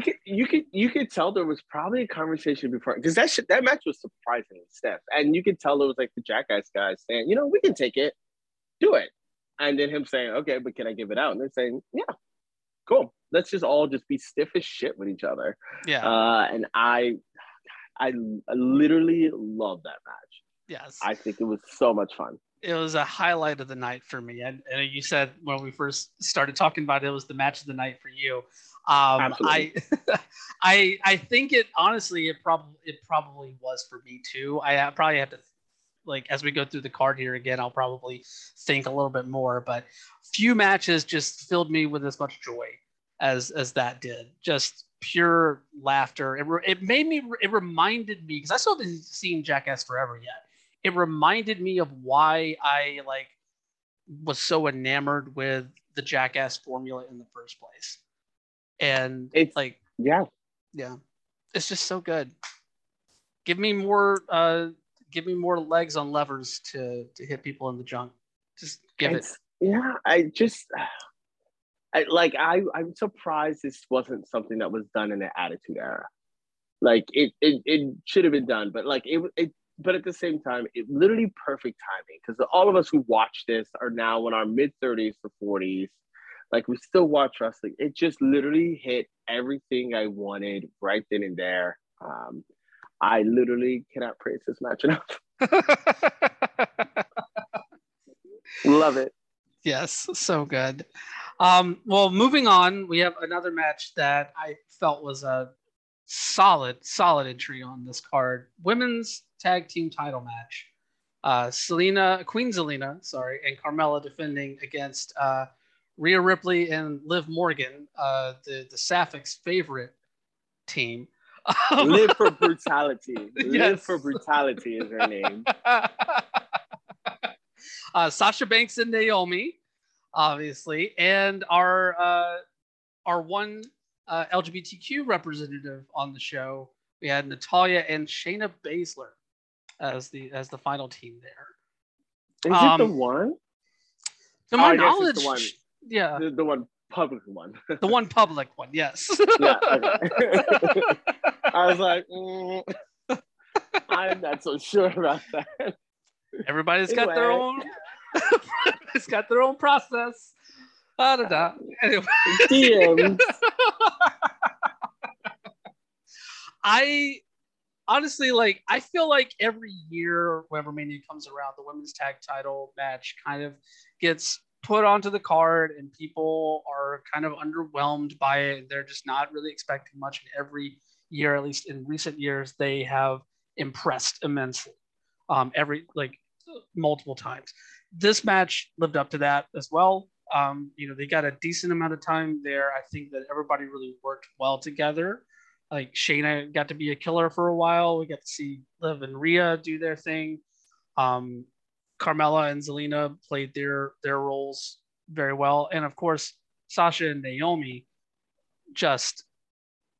could, you could you could tell there was probably a conversation before because that shit, that match was surprisingly stiff, and you could tell there was like the jackass guys saying, you know, we can take it, do it, and then him saying, okay, but can I give it out? And they're saying, yeah, cool. Let's just all just be stiff as shit with each other. yeah Uh, and I, I, I literally love that match. yes I think it was so much fun. it was a highlight of the night for me. And, and, you said when we first started talking about it, it was the match of the night for you. Um, I, I, I think it honestly, it probably, it probably was for me too. I probably have to, like, as we go through the card here again, I'll probably think a little bit more. But few matches just filled me with as much joy as as that did. Just pure laughter. It, re- it made me. It reminded me because I still haven't seen Jackass Forever yet it reminded me of why I like was so enamored with the Jackass formula in the first place. And it's like yeah. Yeah. It's just so good. Give me more uh give me more legs on levers to to hit people in the junk. Just give it's, it. Yeah, I just I like I I'm surprised this wasn't something that was done in the attitude era. Like it it, it should have been done, but like it it but at the same time, it literally perfect timing because all of us who watch this are now in our mid 30s to 40s. Like we still watch wrestling. It just literally hit everything I wanted right then and there. Um, I literally cannot praise this match enough. Love it. Yes, so good. Um, well, moving on, we have another match that I felt was a solid, solid entry on this card. Women's tag team title match. Uh, Selena, Queen Zelina, sorry, and Carmella defending against uh, Rhea Ripley and Liv Morgan, uh, the the Sapphics' favorite team. Live for brutality. Yes. Live for brutality is her name. uh, Sasha Banks and Naomi, obviously, and our uh, our one uh, LGBTQ representative on the show. We had Natalya and Shayna Baszler as the as the final team there. Is um, it the um, one? To my oh, knowledge, the one, yeah, the, the, one public one. the one public one, yes. yeah. I was like, mm, I'm not so sure about that. Everybody's anyway. got their own. it's got their own process. Da, da, da. Anyway. DMs. I honestly, like, I feel like every year, whenever Mania comes around, the women's tag title match kind of gets put onto the card, and people are kind of underwhelmed by it. They're just not really expecting much. And every year, at least in recent years, they have impressed immensely. Um, every like multiple times. This match lived up to that as well. Um, you know, they got a decent amount of time there. I think that everybody really worked well together like Shayna got to be a killer for a while. We got to see Liv and Rhea do their thing. Um, Carmella and Zelina played their their roles very well, and of course Sasha and Naomi. Just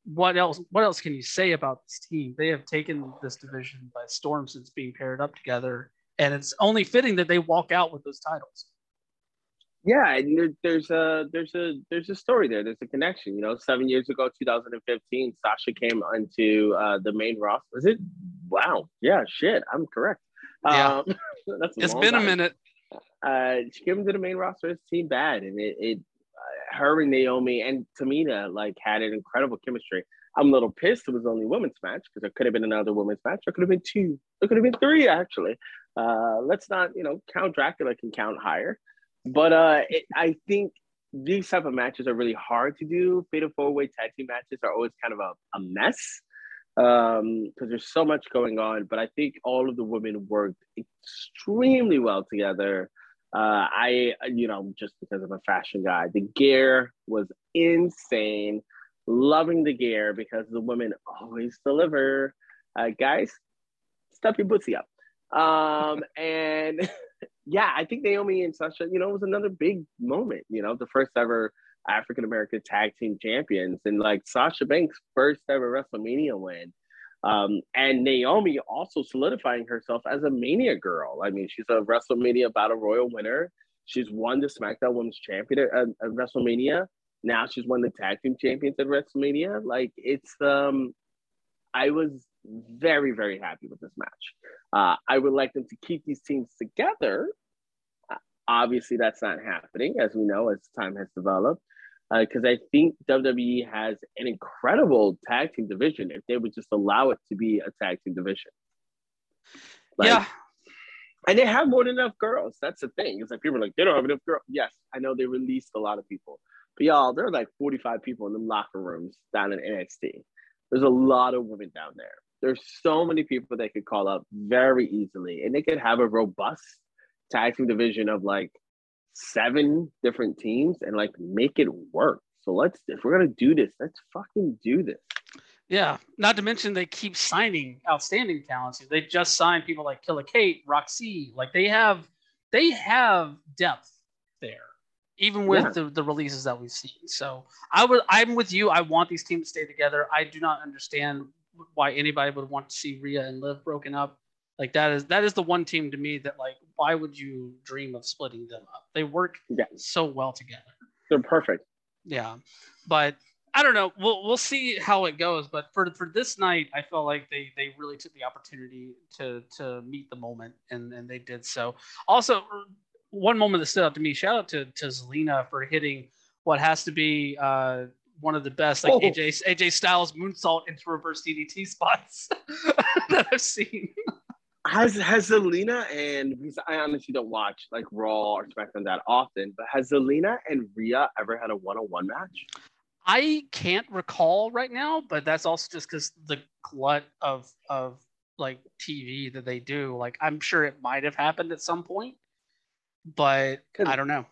what else? What else can you say about this team? They have taken this division by storm since being paired up together, and it's only fitting that they walk out with those titles. Yeah and there's a there's a there's a story there. There's a connection you know seven years ago 2015 sasha came onto uh, the main roster. Was it? Wow. Yeah shit. I'm correct yeah. Um, that's it's been time. a minute. Uh, she came into the main roster as team bad and it, it uh, her and naomi and tamina like had an incredible chemistry. I'm a little pissed it was only women's match because there could have been another women's match. There could have been two. There could have been three actually. Uh, let's not you know count dracula can count higher. But uh, it, I think these type of matches are really hard to do. Fatal four way tag team matches are always kind of a, a mess um because there's so much going on but i think all of the women worked extremely well together. Uh i you know just because i'm a fashion guy the gear was insane. Loving the gear because the women always deliver. Uh guys stuff your bootsy up. Um and yeah, I think Naomi and Sasha, you know, was another big moment. You know, the first ever African American tag team champions, and like Sasha Banks' first ever WrestleMania win. Um, and Naomi also solidifying herself as a Mania girl. I mean, she's a WrestleMania Battle Royal winner. She's won the SmackDown Women's Champion at, at WrestleMania. Now she's won the tag team champions at WrestleMania. Like it's um, I was very, very happy with this match. Uh, I would like them to keep these teams together. Obviously, that's not happening, as we know, as time has developed. Because uh, I think WWE has an incredible tag team division if they would just allow it to be a tag team division. Like, yeah, And they have more than enough girls. That's the thing. It's like people are like, they don't have enough girls. Yes, I know they released a lot of people. But y'all, there are like 45 people in the locker rooms down in NXT. There's a lot of women down there. There's so many people they could call up very easily, and they could have a robust tag team division of like seven different teams and like make it work. So let's if we're gonna do this, let's fucking do this. Yeah, not to mention they keep signing outstanding talents. They just signed people like Killer Kate, Roxy. Like they have they have depth there, even with yeah. the, the releases that we've seen. So I would I'm with you. I want these teams to stay together. I do not understand why anybody would want to see Rhea and Liv broken up. Like that is that is the one team to me that like why would you dream of splitting them up? They work yeah. so well together. They're perfect. Yeah, but I don't know. We'll we'll see how it goes. But for for this night, I felt like they they really took the opportunity to to meet the moment, and and they did so. Also, one moment that stood out to me. Shout out to to Zelina for hitting what has to be uh, one of the best, like oh. AJ AJ Styles moonsault into reverse DDT spots that I've seen. Has has Zelina and because I honestly don't watch like Raw or SmackDown that often, but has Zelina and Rhea ever had a one on one match? I can't recall right now, but that's also just because the glut of of like TV that they do. Like I'm sure it might have happened at some point, but I don't know.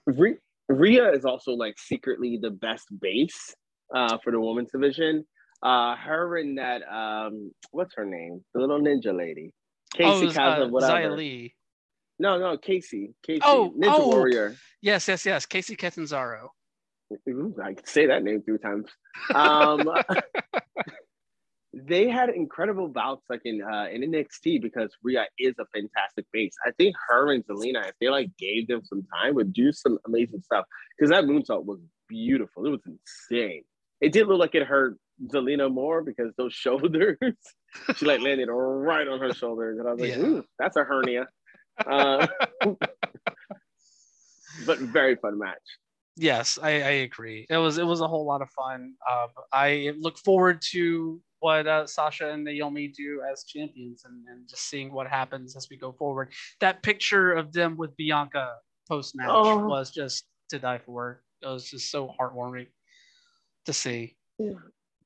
Rhea is also like secretly the best base uh, for the women's division. Uh, her and that um, what's her name? The little ninja lady, Kacy oh, Kaza, uh, whatever. Lee. No, no, Kacy. Kacy, oh, Ninja oh. Warrior. Yes, yes, yes. Kacy Catanzaro. I can say that name three times. Um, they had incredible bouts like in uh, in NXT because Rhea is a fantastic base. I think her and Zelina, if they like gave them some time, would do some amazing stuff. Because that moonsault was beautiful. It was insane. It did look like it hurt Zelina more because those shoulders. she like landed right on her shoulders, and I was like, yeah. "Ooh, that's a hernia." Uh, but very fun match. Yes, I, I, agree. It was it was a whole lot of fun. Uh, I look forward to what uh, Sasha and Naomi do as champions, and, and just seeing what happens as we go forward. That picture of them with Bianca post match oh. was just to die for. It was just so heartwarming to see. Yeah.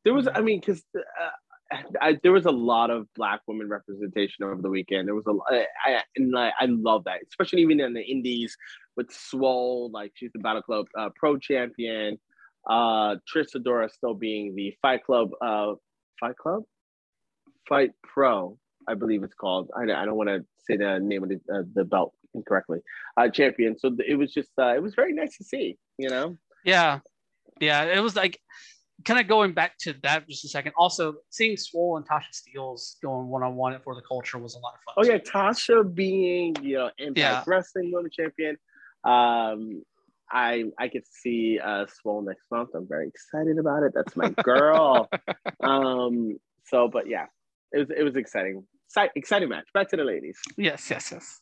There was, I mean, because uh, there was a lot of black women representation over the weekend. There was a, I, I and I, I love that, especially even in the indies with Swole, like she's the Battle Club uh, Pro champion. Uh, Trish Adora still being the Fight Club, uh, Fight Club, Fight Pro, I believe it's called. I, I don't want to say the name of the, uh, the belt incorrectly. Uh, champion. So it was just, uh, it was very nice to see. You know. Yeah, yeah. It was like kind of going back to that just a second. Also, seeing Swole and Tasha Steelz going one on one for the culture was a lot of fun. Oh yeah, Tasha being you know Impact yeah. Wrestling Women Champion. Um, I I could see uh, Swole next month. I'm very excited about it. That's my girl. um, so, but yeah, it was it was exciting. Exciting match. Back to the ladies. Yes, yes, yes.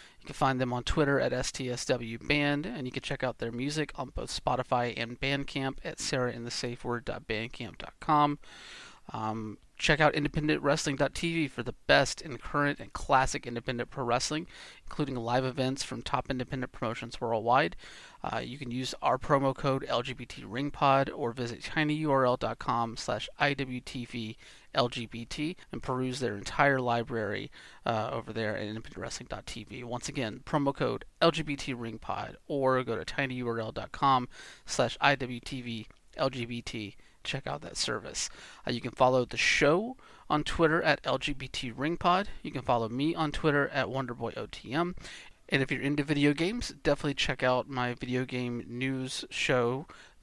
You can find them on Twitter at STSW Band, and you can check out their music on both Spotify and Bandcamp at sarahinthesafeword.bandcamp.com. Um, check out independentwrestling.tv for the best in current and classic independent pro wrestling, including live events from top independent promotions worldwide. Uh, you can use our promo code LGBTRingPod or visit tinyurl.com slash IWTV LGBT and peruse their entire library uh, over there at independentwrestling.tv. Once again, promo code LGBTRingPod or go to tinyurl.com slash IWTV LGBT. Check out that service. Uh, you can follow the show on Twitter at LGBTRingPod. You can follow me on Twitter at WonderboyOTM. And if you're into video games, definitely check out my video game news show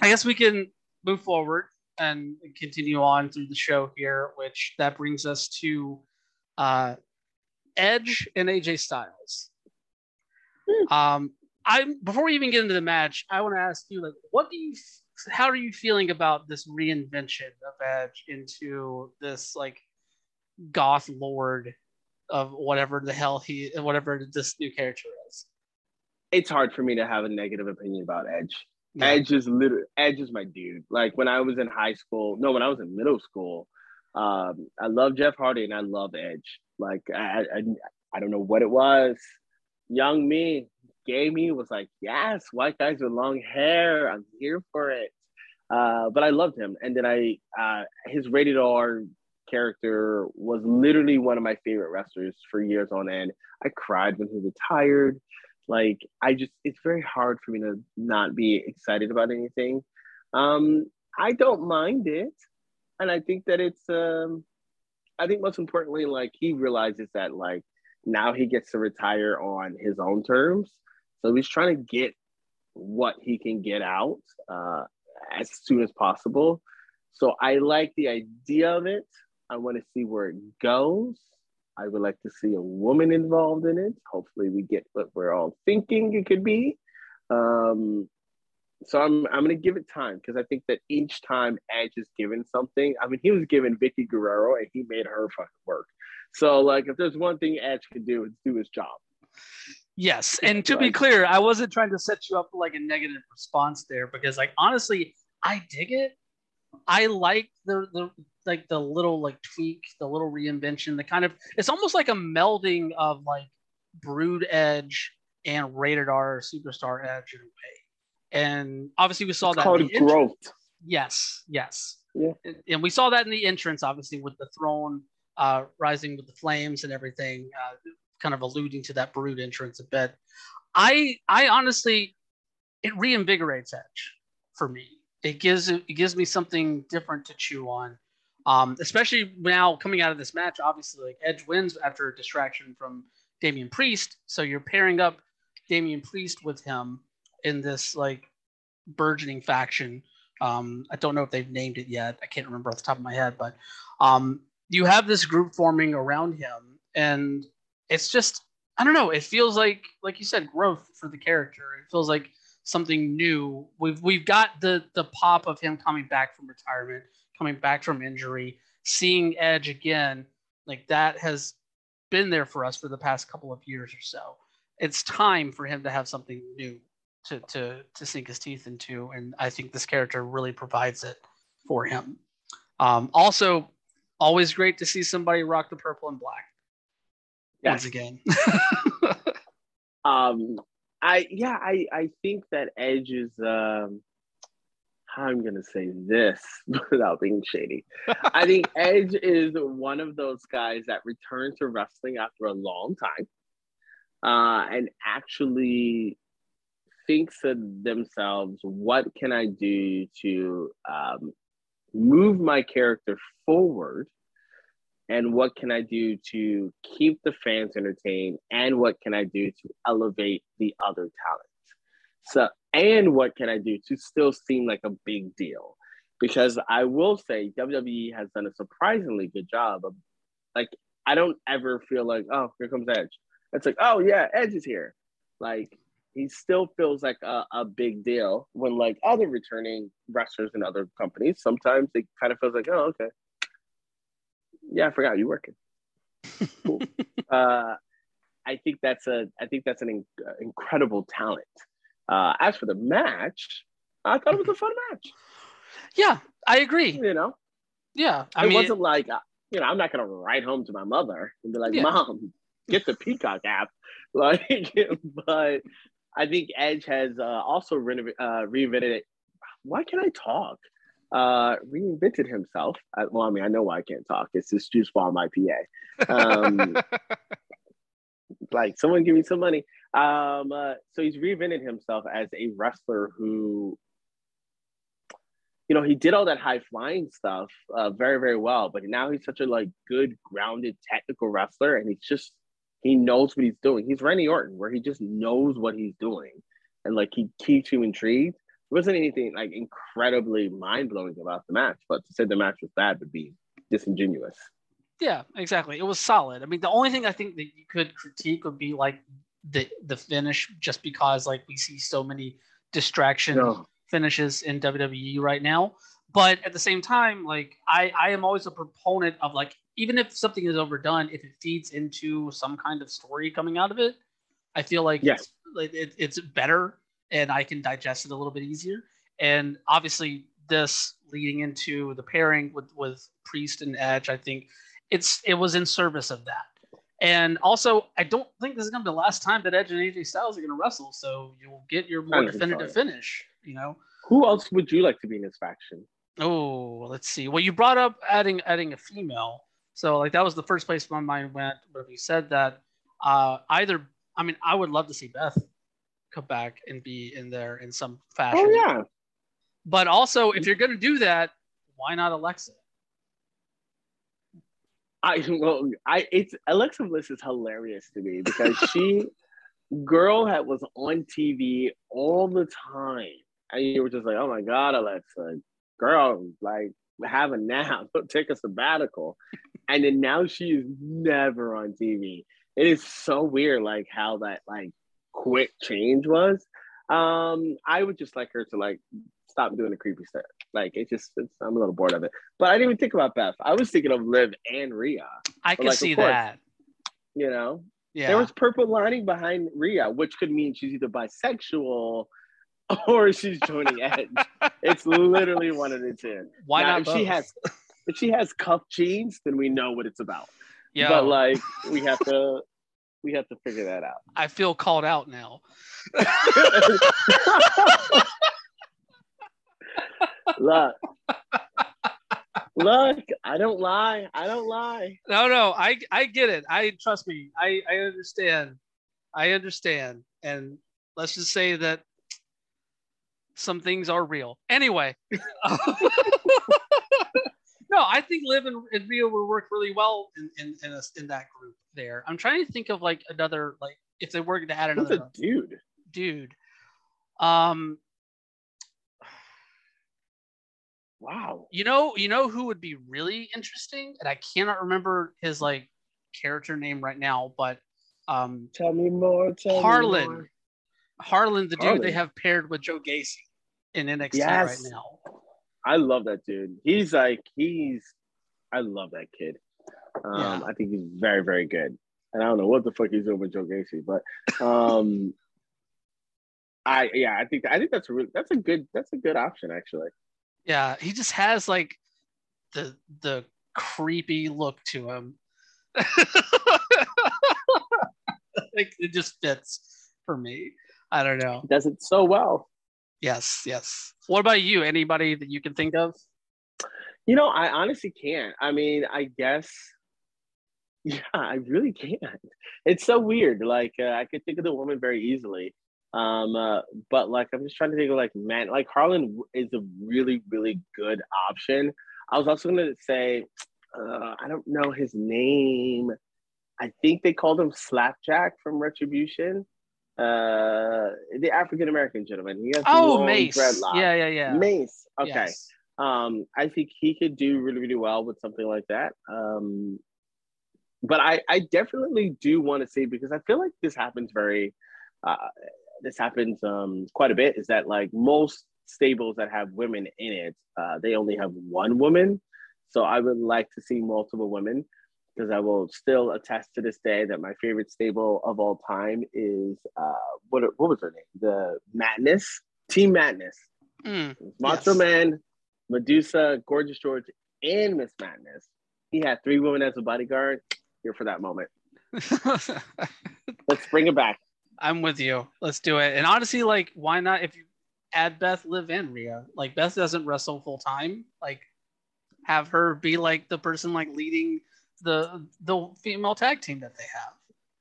I guess we can move forward and continue on through the show here, which that brings us to uh, Edge and AJ Styles. Mm. Um, I'm before we even get into the match, I want to ask you, like, what do you, how are you feeling about this reinvention of Edge into this like goth lord of whatever the hell he, whatever this new character is? It's hard for me to have a negative opinion about Edge. Yeah. Edge is literally Edge is my dude. Like when I was in high school, no, when I was in middle school, um, I love Jeff Hardy and I love Edge. Like I, I, I don't know what it was. Young me, gay me was like, yes, white guys with long hair. I'm here for it. Uh, but I loved him, and then I, uh, his rated R character was literally one of my favorite wrestlers for years on end. I cried when he retired. Like I just, it's very hard for me to not be excited about anything. Um, I don't mind it, and I think that it's um, I think most importantly, like he realizes that like now he gets to retire on his own terms. So he's trying to get what he can get out uh, as soon as possible. So I like the idea of it. I want to see where it goes. I would like to see a woman involved in it. Hopefully, we get what we're all thinking it could be. Um, so I'm I'm gonna give it time because I think that each time Edge is given something, I mean he was given Vickie Guerrero and he made her fucking work. So like if there's one thing Edge can do, it's do his job. Yes, and to be clear, I wasn't trying to set you up for like a negative response there because like honestly, I dig it. I like the the like the little like tweak, the little reinvention, the kind of it's almost like a melding of like Brood Edge and Rated R Superstar Edge in a way and obviously we saw it's that called growth. Yes, yes. Yeah. And we saw that in the entrance, obviously, with the throne uh, rising with the flames and everything, uh, kind of alluding to that brood entrance a bit. I, I honestly, it reinvigorates Edge for me. It gives it gives me something different to chew on, um, especially now coming out of this match. Obviously, like Edge wins after a distraction from Damian Priest, so you're pairing up Damian Priest with him in this like burgeoning faction. Um, I don't know if they've named it yet. I can't remember off the top of my head, but um, you have this group forming around him, and it's just I don't know. It feels like like you said, growth for the character. It feels like something new. We've we've got the the pop of him coming back from retirement, coming back from injury, seeing Edge again. Like that has been there for us for the past couple of years or so. It's time for him to have something new to to to sink his teeth into, and I think this character really provides it for him. Um, also, always great to see somebody rock the purple and black. Yes. Once again. um, I yeah, I I think that Edge is um, how I'm gonna say this without being shady. I think Edge is one of those guys that returned to wrestling after a long time, uh, and actually thinks to themselves, what can I do to um, move my character forward? And what can I do to keep the fans entertained? And what can I do to elevate the other talents? So, and what can I do to still seem like a big deal? Because I will say WWE has done a surprisingly good job of like, I don't ever feel like, oh, here comes Edge. It's like, oh yeah, Edge is here. Like he still feels like a, a big deal when like other returning wrestlers in other companies sometimes it kind of feels like oh okay yeah i forgot you working cool. uh, i think that's a i think that's an in- incredible talent uh, as for the match i thought it was a fun match yeah i agree you know yeah I it mean, wasn't like uh, you know i'm not gonna write home to my mother and be like yeah. mom get the peacock app like but I think Edge has uh, also renov- uh, reinvented it. Why can I talk? Uh, reinvented himself. I, well, I mean, I know why I can't talk. It's this juice bomb IPA. Um, like, someone give me some money. Um, uh, so he's reinvented himself as a wrestler who, you know, he did all that high flying stuff uh, very, very well. But now he's such a like good, grounded, technical wrestler, and he's just he knows what he's doing. He's Randy Orton, where he just knows what he's doing, and like he keeps you intrigued. There wasn't anything like incredibly mind blowing about the match, but to say the match was bad would be disingenuous. Yeah, exactly. It was solid. I mean, the only thing I think that you could critique would be like the the finish, just because like we see so many distraction No. finishes in WWE right now. But at the same time, like I I am always a proponent of like even if something is overdone, if it feeds into some kind of story coming out of it, I feel like Yes. it's, like, it, it's better and I can digest it a little bit easier. And obviously, this leading into the pairing with with Priest and Edge, I think it's it was in service of that. And also, I don't think this is gonna be the last time that Edge and AJ Styles are gonna wrestle. So you'll get your more I don't think so, definitive finish. You know. Who else would you like to be in this faction? Oh, let's see. Well, you brought up adding adding a female, so like that was the first place my mind went. But you said that uh, either, I mean, I would love to see Beth come back and be in there in some oh, fashion. Oh yeah, But also, if you're gonna do that, why not Alexa? I well, I it's Alexa Bliss is hilarious to me because she girl had was on TV all the time, and you were just like, oh my god, Alexa, girl, like have a nap, take a sabbatical, and then now she is never on TV. It is so weird, like how that like quick change was. Um, I would just like her to like stop doing the creepy stuff. Like it's just it's, I'm a little bored of it. But I didn't even think about Beth. I was thinking of Liv and Rhea. I But, can like, see course. that. You know, Yeah. there was purple lining behind Rhea, which could mean she's either bisexual or she's joining Edge. it's literally one of the two. why Now, not? If she has if she has cuff jeans, then we know what it's about. Yo, But like we have to we have to figure that out. I feel called out now. look, look, I don't lie. I don't lie. No, no, I I get it. I trust me. I I understand. I understand. And let's just say that some things are real. Anyway. no, I think Liv and, and Rio would work really well in in in, a, in that group there. I'm trying to think of like another like if they were to add Who's another a dude? dude. Um, Wow. you know, you know who would be really interesting, and I cannot remember his like character name right now, but um, Tell me more. Tell me Harland, more. Harland, the dude they have paired with Joe Gacy in NXT Yes. right now. I love that dude. He's like he's. I love that kid. Um, Yeah. I think he's very very good. And I don't know what the fuck he's doing with Joe Gacy, but um, I yeah I think I think that's a really, that's a good that's a good option actually. Yeah, he just has like the the creepy look to him. like it just fits for me. I don't know. He does it so well. Yes, yes. What about you? Anybody that you can think of? You know, I honestly can't. I mean, I guess. Yeah, I really can't. It's so weird. Like uh, I could think of the woman very easily, um, uh, but like I'm just trying to think of like man, like Harland is a really really good option. I was also gonna say, uh, I don't know his name. I think they called him Slapjack from Retribution. Uh, the African American gentleman. He has Oh, Mace. dreadlocks. Yeah, yeah, yeah. Mace. Okay. Yes. Um, I think he could do really, really well with something like that. Um, but I, I definitely do want to see because I feel like this happens very, uh, this happens um, quite a bit. Is that like most stables that have women in it, uh, they only have one woman. So I would like to see multiple women because I will still attest to this day that my favorite stable of all time is uh, what what was her name? The Madness Team Madness. Mm, Macho Yes. Man, Madusa, Gorgeous George, and Miss Madness. He had three women as a bodyguard. Here for that moment. Let's bring it back. I'm with you. Let's do it. And honestly, like, why not? If you add Beth, Liv in Rhea, like Beth doesn't wrestle full time, like have her be like the person like leading the the female tag team that they have.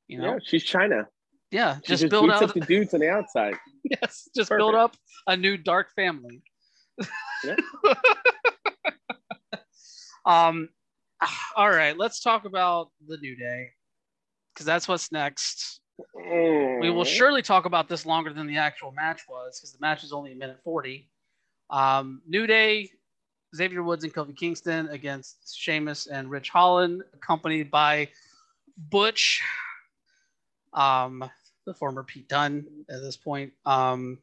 You know, Yeah, she's Chyna. yeah, She just, just build out. up the dudes on the outside. yes, just build up a new dark family. Yeah. um, all right, let's talk about the new day because that's what's next. We will Mm. surely talk about this longer than the actual match was because the match is only a minute 40. Um, New Day, Xavier Woods and Kofi Kingston against Sheamus and Ridge Holland, accompanied by Butch, um, the former Pete Dunne at this point. Um,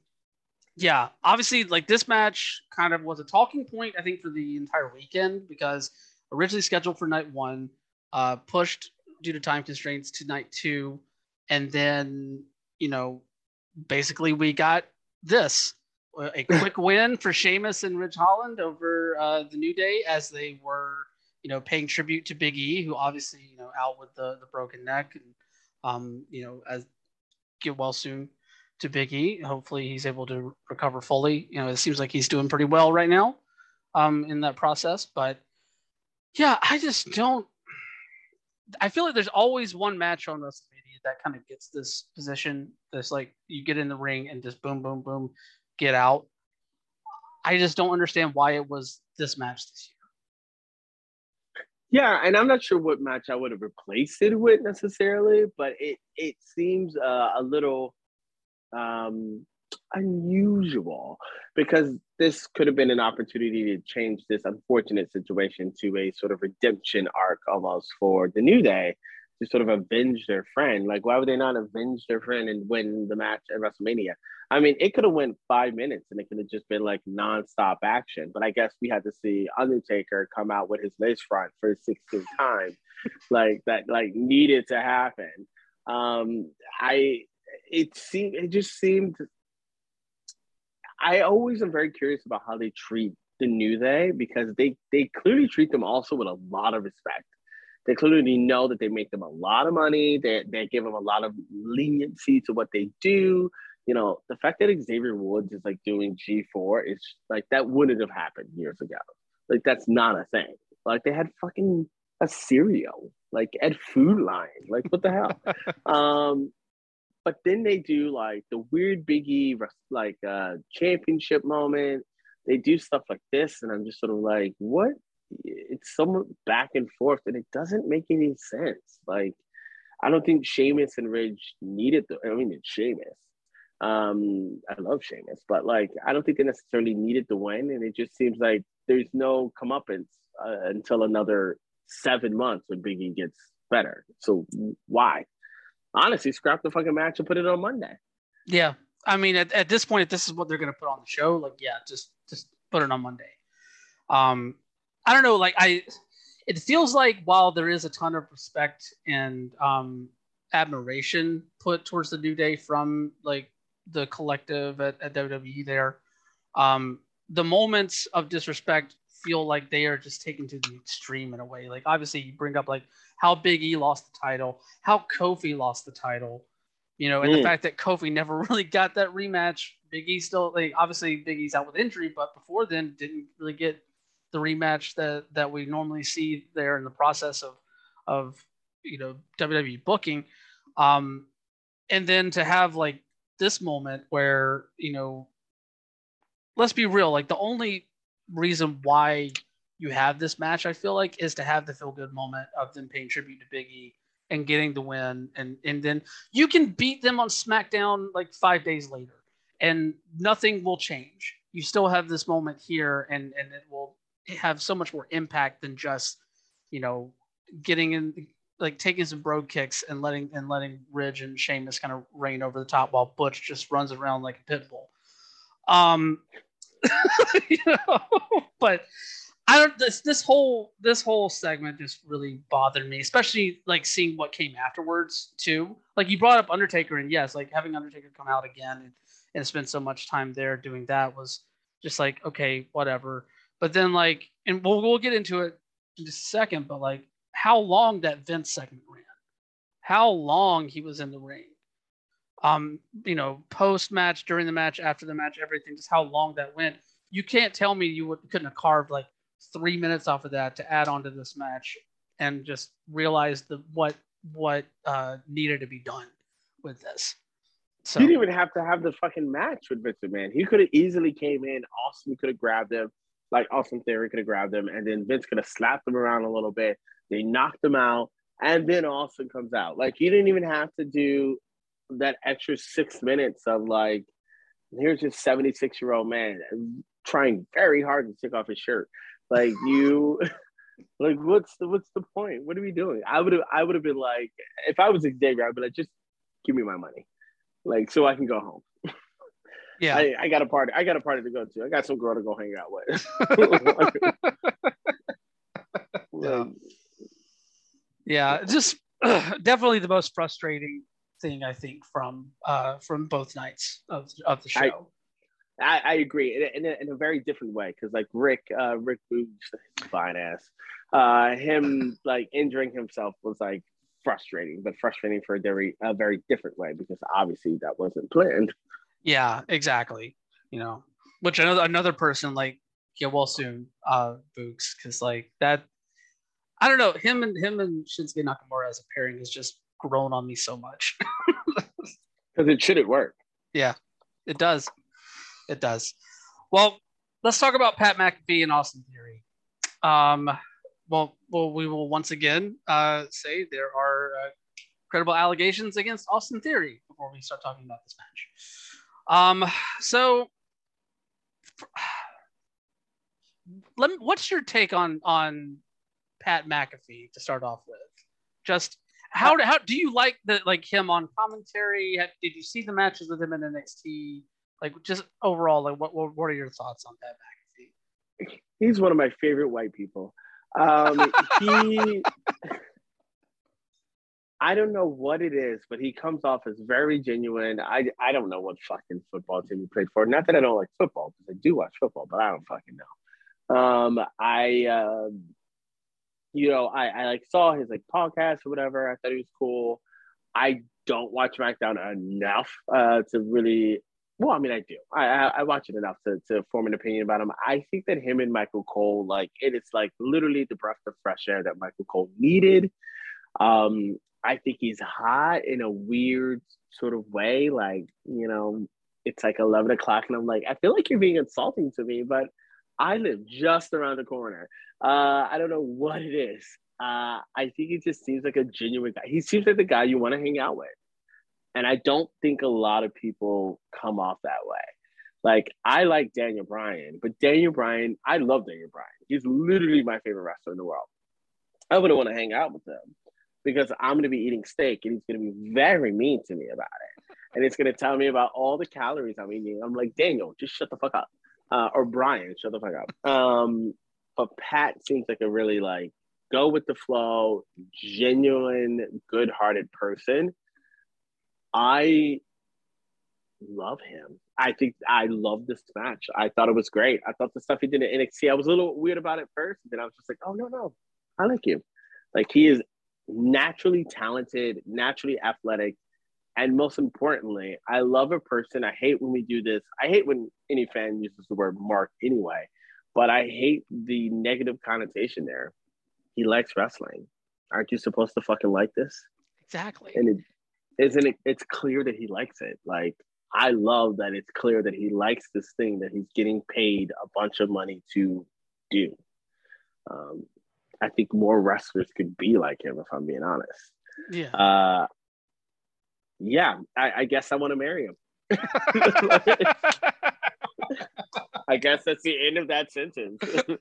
yeah, obviously, like this match kind of was a talking point, I think, for the entire weekend because originally scheduled for night one, uh, pushed due to time constraints to night two. And then you know basically we got this a quick win for Sheamus and Ridge Holland over uh, the New Day as they were you know paying tribute to Big E who obviously you know out with the the broken neck and um you know as get well soon to Big E. Hopefully he's able to recover fully. You know it seems like he's doing pretty well right now um in that process but yeah I just don't I feel like there's always one match on WrestleMania that kind of gets this position. This like you get in the ring and just boom, boom, boom, get out. I just don't understand why it was this match this year. Yeah, and I'm not sure what match I would have replaced it with necessarily, but it it seems uh, a little um, unusual because this could have been an opportunity to change this unfortunate situation to a sort of redemption arc almost for the New Day to sort of avenge their friend. Like, why would they not avenge their friend and win the match at WrestleMania? I mean, it could have went five minutes and it could have just been like nonstop action. But I guess we had to see Undertaker come out with his lace front for the 16th time, like that, like needed to happen. Um, I it seemed it just seemed. I always am very curious about how they treat the New Day because they they clearly treat them also with a lot of respect. They clearly know that they make them a lot of money. They they give them a lot of leniency to what they do you know, the fact that Xavier Woods is like doing G4 is like that wouldn't have happened years ago. Like that's not a thing. Like they had fucking a cereal, like at Food Lion. Like what the hell? um, but then they do like the weird Biggie like uh championship moment. They do stuff like this, and I'm just sort of like, what? It's somewhat back and forth, and it doesn't make any sense. Like, I don't think Sheamus and Ridge needed the. I mean, it's Sheamus. Um, I love Sheamus, but like I don't think they necessarily needed the win, and it just seems like there's no comeuppance uh, until another seven months when Biggie gets better. So why? Honestly, scrap the fucking match and put it on Monday. Yeah, I mean, at, at this point, this is what they're gonna put on the show, like, yeah, just just put it on Monday. Um, I don't know, like I, it feels like while there is a ton of respect and um admiration put towards the New Day from like the collective at, at WWE there. Um, the moments of disrespect feel like they are just taken to the extreme in a way. Like obviously you bring up like how Big E lost the title, how Kofi lost the title, you know, and Mm. the fact that Kofi never really got that rematch. Big E still like obviously Big E's out with injury, but before then didn't really get the rematch that that we normally see there in the process of of you know WWE booking. Um, and then to have like this moment where you know let's be real like the only reason why you have this match i feel like is to have the feel good moment of them paying tribute to biggie and getting the win and and then you can beat them on smackdown like five days later and nothing will change you still have this moment here and and it will have so much more impact than just you know getting in like taking some broad kicks and letting and letting Ridge and Sheamus kind of reign over the top while Butch just runs around like a pit bull. Um, you know, but I don't. This this whole this whole segment just really bothered me, especially like seeing what came afterwards too. Like you brought up Undertaker, and yes, like having Undertaker come out again and, and spend so much time there doing that was just like okay, whatever. But then like, and we'll we'll get into it in just a second, but like how long that Vince segment ran, how long he was in the ring. Um, you know, post match, during the match, after the match, everything, just how long that went. You can't tell me you would, couldn't have carved like three minutes off of that to add on to this match and just realize the what what uh, needed to be done with this. So he didn't even have to have the fucking match with Vince McMahon. He could have easily came in. Austin could have grabbed him, like Austin Theory could have grabbed him, and then Vince could have slapped him around a little bit. They knocked him out, and then Austin comes out. Like he didn't even have to do that extra six minutes of like, here's this 76 year old man trying very hard to take off his shirt. Like you. like what's the what's the point? What are we doing? I would have I would have been like, if I was a Xavier, I'd be like, just give me my money like so I can go home. Yeah, I, I, got a party. I got a party to go to. I got some girl to go hang out with. yeah. yeah, just definitely the most frustrating thing I think from uh, from both nights of of the show. I, I, agree in, a, in a very different way because like Rick uh, Rick Boogs, fine ass, uh, him like injuring himself was like frustrating, but frustrating for a very a very different way because obviously that wasn't planned. Yeah, exactly. You know, which another another person like get well soon, uh, Boogs, because like that, I don't know him and him and Shinsuke Nakamura as a pairing is just grown on me so much. Because it shouldn't work. Yeah, it does. It does. Well, let's talk about Pat McAfee and Austin Theory. Um, well, well, we will once again uh, say there are uh, credible allegations against Austin Theory before we start talking about this match. Um, so, let me, what's your take on on Pat McAfee to start off with? Just how how do you like the like him on commentary? Did you see the matches with him in NXT? Like just overall, like what what, what are your thoughts on Pat McAfee? He's one of my favorite white people. Um, he, I don't know what it is, but he comes off as very genuine. I, I don't know what fucking football team he played for. Not that I don't like football, because I do watch football, but I don't fucking know. Um, I, uh, you know, I, I like saw his like podcast or whatever. I thought he was cool. I don't watch SmackDown enough uh, to really well, I mean, I do. I, I, I watch it enough to, to form an opinion about him. I think that him and Michael Cole, like it is like literally the breath of fresh air that Michael Cole needed. Um, I think he's hot in a weird sort of way. Like, you know, it's like 11 o'clock and I'm like, I feel like you're being insulting to me, but I live just around the corner. Uh, I don't know what it is. Uh, I think he just seems like a genuine guy. He seems like the guy you want to hang out with. And I don't think a lot of people come off that way. Like I like Daniel Bryan, but Daniel Bryan, I love Daniel Bryan. He's literally my favorite wrestler in the world. I wouldn't want to hang out with him because I'm going to be eating steak and he's going to be very mean to me about it. And it's going to tell me about all the calories I'm eating. I'm like, Daniel, just shut the fuck up. Uh, or Brian, shut the fuck up. Um, but Pat seems like a really like go with the flow, genuine, good hearted person I love him. I think I love this match. I thought it was great. I thought the stuff he did in NXT, I was a little weird about it first. And then I was just like, oh, no, no, I like him. Like he is naturally talented, naturally athletic. And most importantly, I love a person. I hate when we do this. I hate when any fan uses the word mark anyway, but I hate the negative connotation there. He likes wrestling. Aren't you supposed to fucking like this? Exactly. And it, isn't it it's clear that he likes it like i love that it's clear that he likes this thing that he's getting paid a bunch of money to do um, i think more wrestlers could be like him if i'm being honest yeah uh, yeah I, I guess i want to marry him. I guess that's the end of that sentence.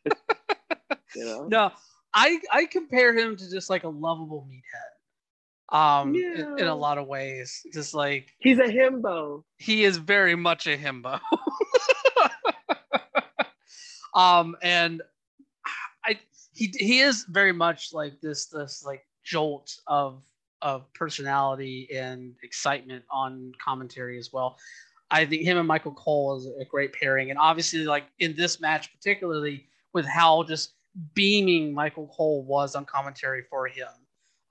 You know? No i i compare him to just like a lovable meathead um yeah. in, in, a lot of ways. Just like he's a himbo. he is very much a himbo. Um and i he he is very much like this this like jolt of of personality and excitement on commentary as well. I think him and michael cole is a great pairing. And obviously like in this match particularly with how just beaming michael cole was on commentary for him.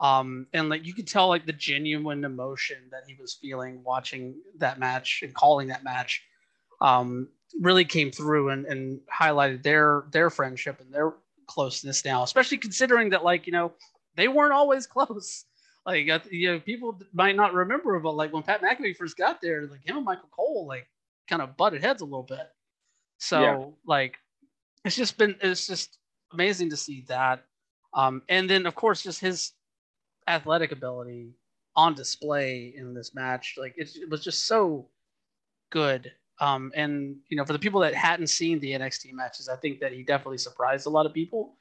Um, and like you could tell like the genuine emotion that he was feeling watching that match and calling that match um, really came through and, and highlighted their their friendship and their closeness now, especially considering that like you know they weren't always close. Like you know, people might not remember, but like when Pat McAfee first got there, like him and Michael Cole like kind of butted heads a little bit. So yeah. like it's just been it's just amazing to see that. Um, and then of course just his athletic ability on display in this match. Like it, it was just so good. Um, and you know, for the people that hadn't seen the NXT matches, I think that he definitely surprised a lot of people.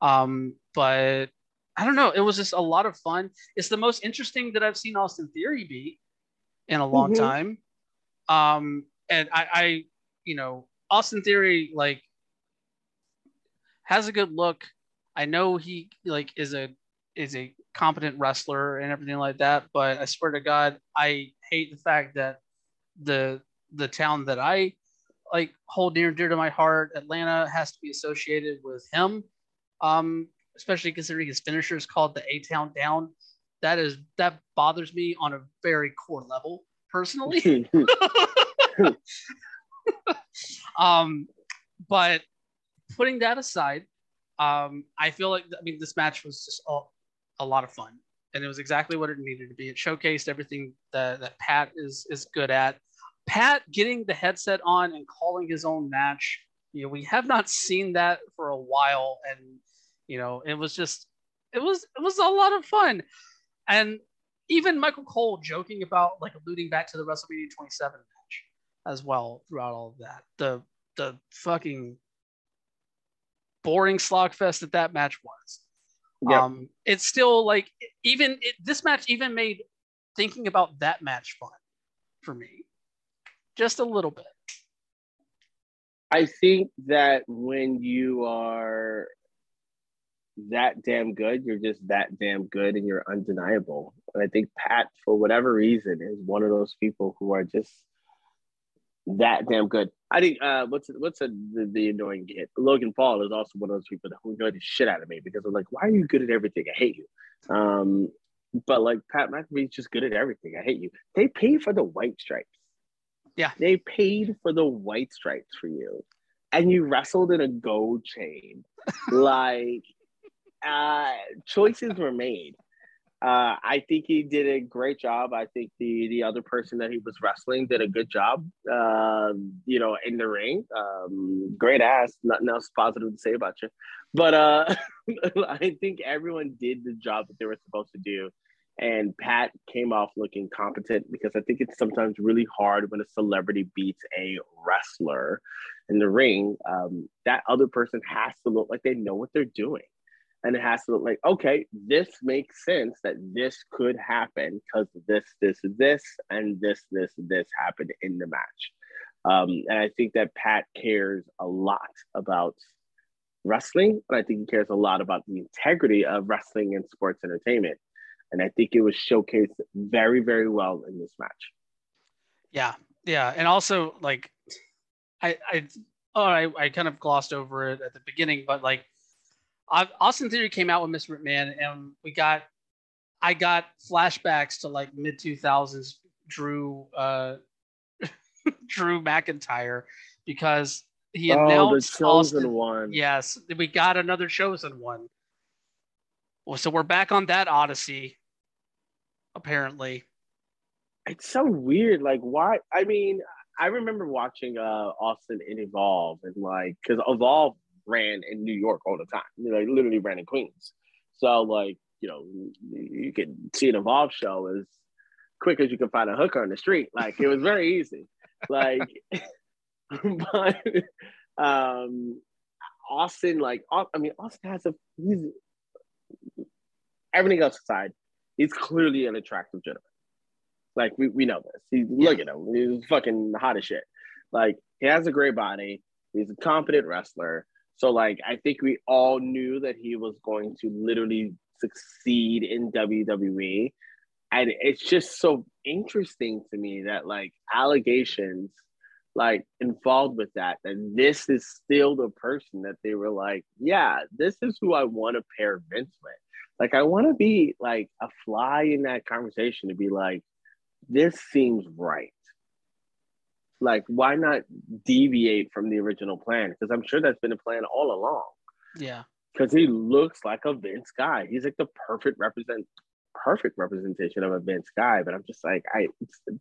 Um, but I don't know, it was just a lot of fun. It's the most interesting that I've seen Austin Theory be in a long mm-hmm. time. Um, and I, I, you know, Austin Theory like has a good look. I know he like is a is a competent wrestler and everything like that, but I swear to God, I hate the fact that the the town that I like hold near and dear to my heart, Atlanta, has to be associated with him. Um, especially considering his finisher is called the A Town Down. That is that bothers me on a very core level personally. um, but putting that aside, um, I feel like I mean this match was just a, a lot of fun, and it was exactly what it needed to be. It showcased everything that, that Pat is is good at. Pat getting the headset on and calling his own match. You know, we have not seen that for a while, and you know, it was just it was it was a lot of fun, and even Michael Cole joking about like alluding back to the WrestleMania 27 match as well throughout all of that. The the fucking boring slogfest that that match was. Yep. Um, it's still like even it, this match even made thinking about that match fun for me, just a little bit. I think that when you are that damn good, you're just that damn good and you're undeniable. And I think Pat, for whatever reason, is one of those people who are just that damn good. I think uh, what's what's a, the, the annoying get? Logan Paul is also one of those people who annoy the shit out of me because I'm like, why are you good at everything? I hate you. Um, but like Pat McAfee's just good at everything. I hate you. They paid for the white stripes. Yeah, they paid for the white stripes for you, and you wrestled in a gold chain. like, uh, choices were made. Uh, I think he did a great job. I think the the other person that he was wrestling did a good job. Uh, you know, in the ring, um, great ass. Nothing else positive to say about you, but uh, I think everyone did the job that they were supposed to do. And Pat came off looking competent because I think it's sometimes really hard when a celebrity beats a wrestler in the ring. Um, that other person has to look like they know what they're doing and it has to look like okay this makes sense that this could happen because this this this and this this this happened in the match. Um, and i think that pat cares a lot about wrestling and i think he cares a lot about the integrity of wrestling and sports entertainment. And i think it was showcased very very well in this match. Yeah yeah and also like i i oh i, I kind of glossed over it at the beginning but like Austin Theory came out with Mr. McMahon, and we got, I got flashbacks to like mid two thousands Drew, uh, Drew McIntyre, because he oh, announced the chosen Austin, one. Yes, we got another chosen one. Well, so we're back on that Odyssey, apparently. It's so weird. Like, why? I mean, I remember watching uh Austin in Evolve and like because Evolve ran in New York all the time. You know, literally ran in Queens. So like, you know, you could see an Evolve show as quick as you can find a hooker on the street. Like it was very easy. Like, but um, Austin, like, I mean, Austin has a he's everything else aside, he's clearly an attractive gentleman. Like we, we know this. He's yeah. look at him. He's fucking hot as shit. Like he has a great body. He's a confident wrestler. So like I think we all knew that he was going to literally succeed in WWE. And it's just so interesting to me that like allegations like involved with that, that this is still the person that they were like, yeah, this is who I want to pair Vince with. Like I want to be like a fly in that conversation to be like, this seems right. Like, why not deviate from the original plan? Because I'm sure that's been a plan all along. Yeah. Because he looks like a Vince guy. He's like the perfect represent perfect representation of a Vince guy. But I'm just like, I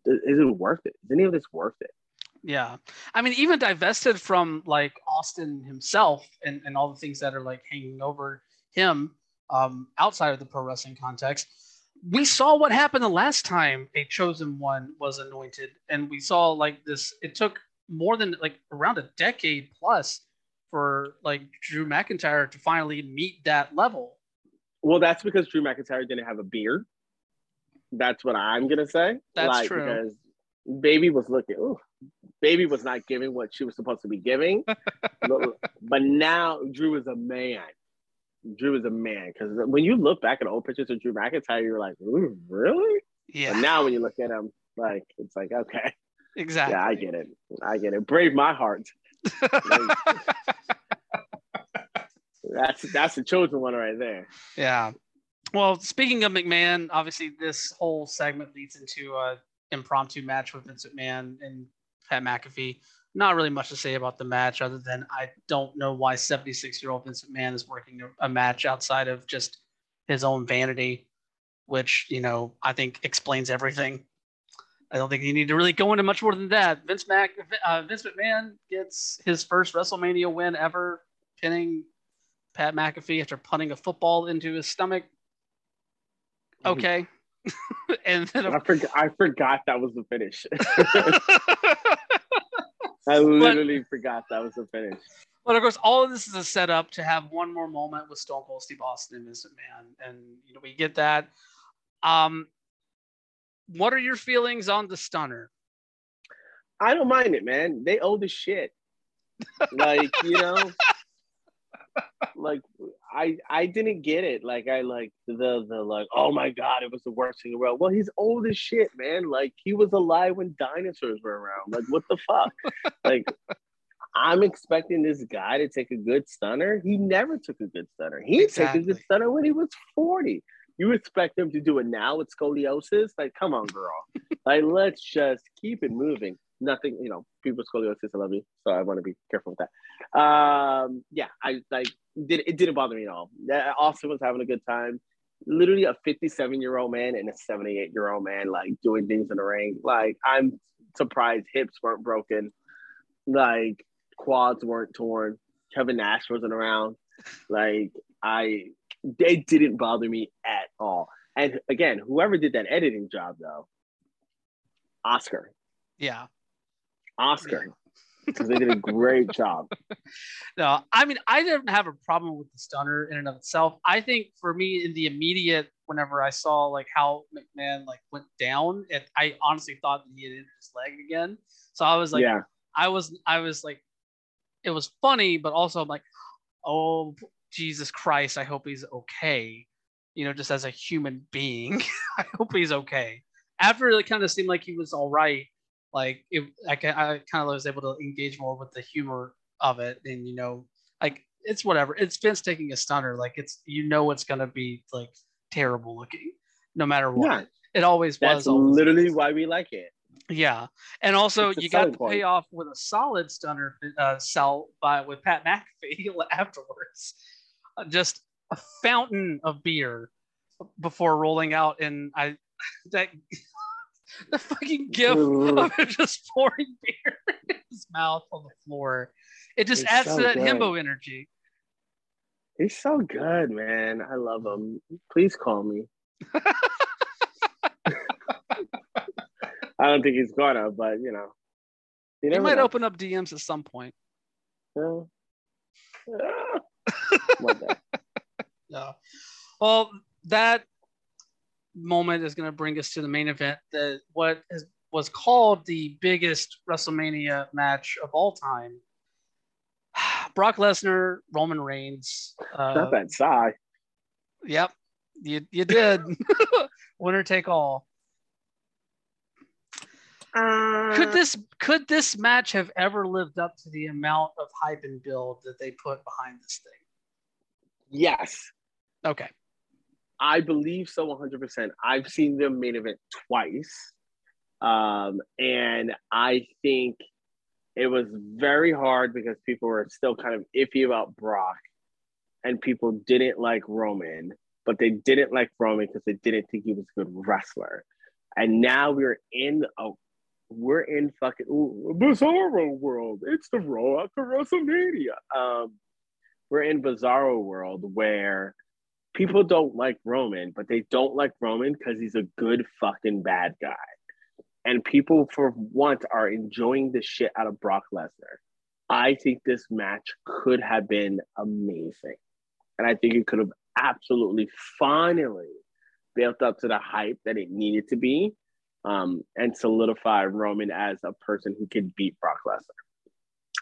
is it worth it? Is any of this worth it? Yeah. I mean, even divested from like Austin himself and, and all the things that are like hanging over him um, outside of the pro wrestling context, we saw what happened the last time a chosen one was anointed. And we saw like this, it took more than like around a decade plus for like Drew McIntyre to finally meet that level. Well, that's because Drew McIntyre didn't have a beard. That's what I'm gonna say. That's like, true. Because Baby was looking. Ooh, Baby was not giving what she was supposed to be giving. but, but now Drew is a man. Drew is a man because when you look back at old pictures of Drew McIntyre, you're like, really? Yeah. But now when you look at him, like it's like, okay, exactly. yeah, I get it. I get it. Brave my heart. that's that's the chosen one right there. Yeah. Well, speaking of McMahon, obviously this whole segment leads into a impromptu match with Vince McMahon and Pat McAfee. Not really much to say about the match other than I don't know why 76 year old Vince McMahon is working a match outside of just his own vanity, which, you know, I think explains everything. I don't think you need to really go into much more than that. Vince Mac, uh, Vince McMahon gets his first WrestleMania win ever, pinning Pat McAfee after punting a football into his stomach. Okay. and then I. I forgot that was the finish. I literally but, forgot that was the finish. But of course, all of this is a setup to have one more moment with Stone Cold Steve Austin and Vince McMahon, and you know we get that. Um, what are your feelings on the stunner? I don't mind it, man. They owe the shit. Like you know, I I didn't get it. Like I like the the like oh my god it was the worst thing in the world. Well he's old as shit, man. Like he was alive when dinosaurs were around. Like what the fuck? like I'm expecting this guy to take a good stunner. He never took a good stunner. He exactly. took a good stunner when he was 40. You expect him to do it now with scoliosis? Like, come on, girl. like, let's just keep it moving nothing, you know, people with scoliosis, I love you. So I want to be careful with that. Um, yeah, I like did it didn't bother me at all. Austin was having a good time. Literally a 57 year old man and a 78 year old man like doing things in the ring. Like I'm surprised hips weren't broken, like quads weren't torn. Kevin Nash wasn't around. Like I they didn't bother me at all. And again, whoever did that editing job though, Oscar. Yeah. Oscar because they did a great job. No, I mean I didn't have a problem with the stunner in and of itself. I think for me in the immediate, whenever I saw like how McMahon like went down, and I honestly thought that he had injured his leg again. So I was like, yeah. I was I was like, it was funny, but also I'm like, oh Jesus Christ, I hope he's okay. You know, just as a human being, I hope he's okay. After it kind of seemed like he was all right, like it, I, I kind of was able to engage more with the humor of it, and you know, like it's whatever. It's Vince taking a stunner. Like it's you know it's gonna be like terrible looking, no matter what. Yeah. It always That's was. Always literally was. why we like it. Yeah, and also you got to point. pay off with a solid stunner uh, sell by with Pat McAfee afterwards. Uh, just a fountain of beer before rolling out, and I that the fucking gif of him just pouring beer in his mouth on the floor. It just He's adds so to that good. himbo energy. He's so good, man. I love him. Please call me. I don't think he's gonna, but you know, you he might know. open up DMs at some point. Yeah. yeah. yeah. Well, that moment is going to bring us to the main event that what is, was called the biggest WrestleMania match of all time. Brock Lesnar, Roman Reigns. Uh, Not that sigh. Yep, you you did. Winner take all. Uh, could this could this match have ever lived up to the amount of hype and build that they put behind this thing? Yes. Okay. I believe so 100%. I've seen them main event twice. Um, and I think it was very hard because people were still kind of iffy about Brock and people didn't like Roman, but they didn't like Roman because they didn't think he was a good wrestler. And now we're in a we're in fucking ooh, Bizarro world. It's the roll after WrestleMania. Um, we're in Bizarro world where people don't like Roman, but they don't like Roman because he's a good fucking bad guy. And people, for once, are enjoying the shit out of Brock Lesnar. I think this match could have been amazing. And I think it could have absolutely finally built up to the hype that it needed to be um, and solidify Roman as a person who could beat Brock Lesnar.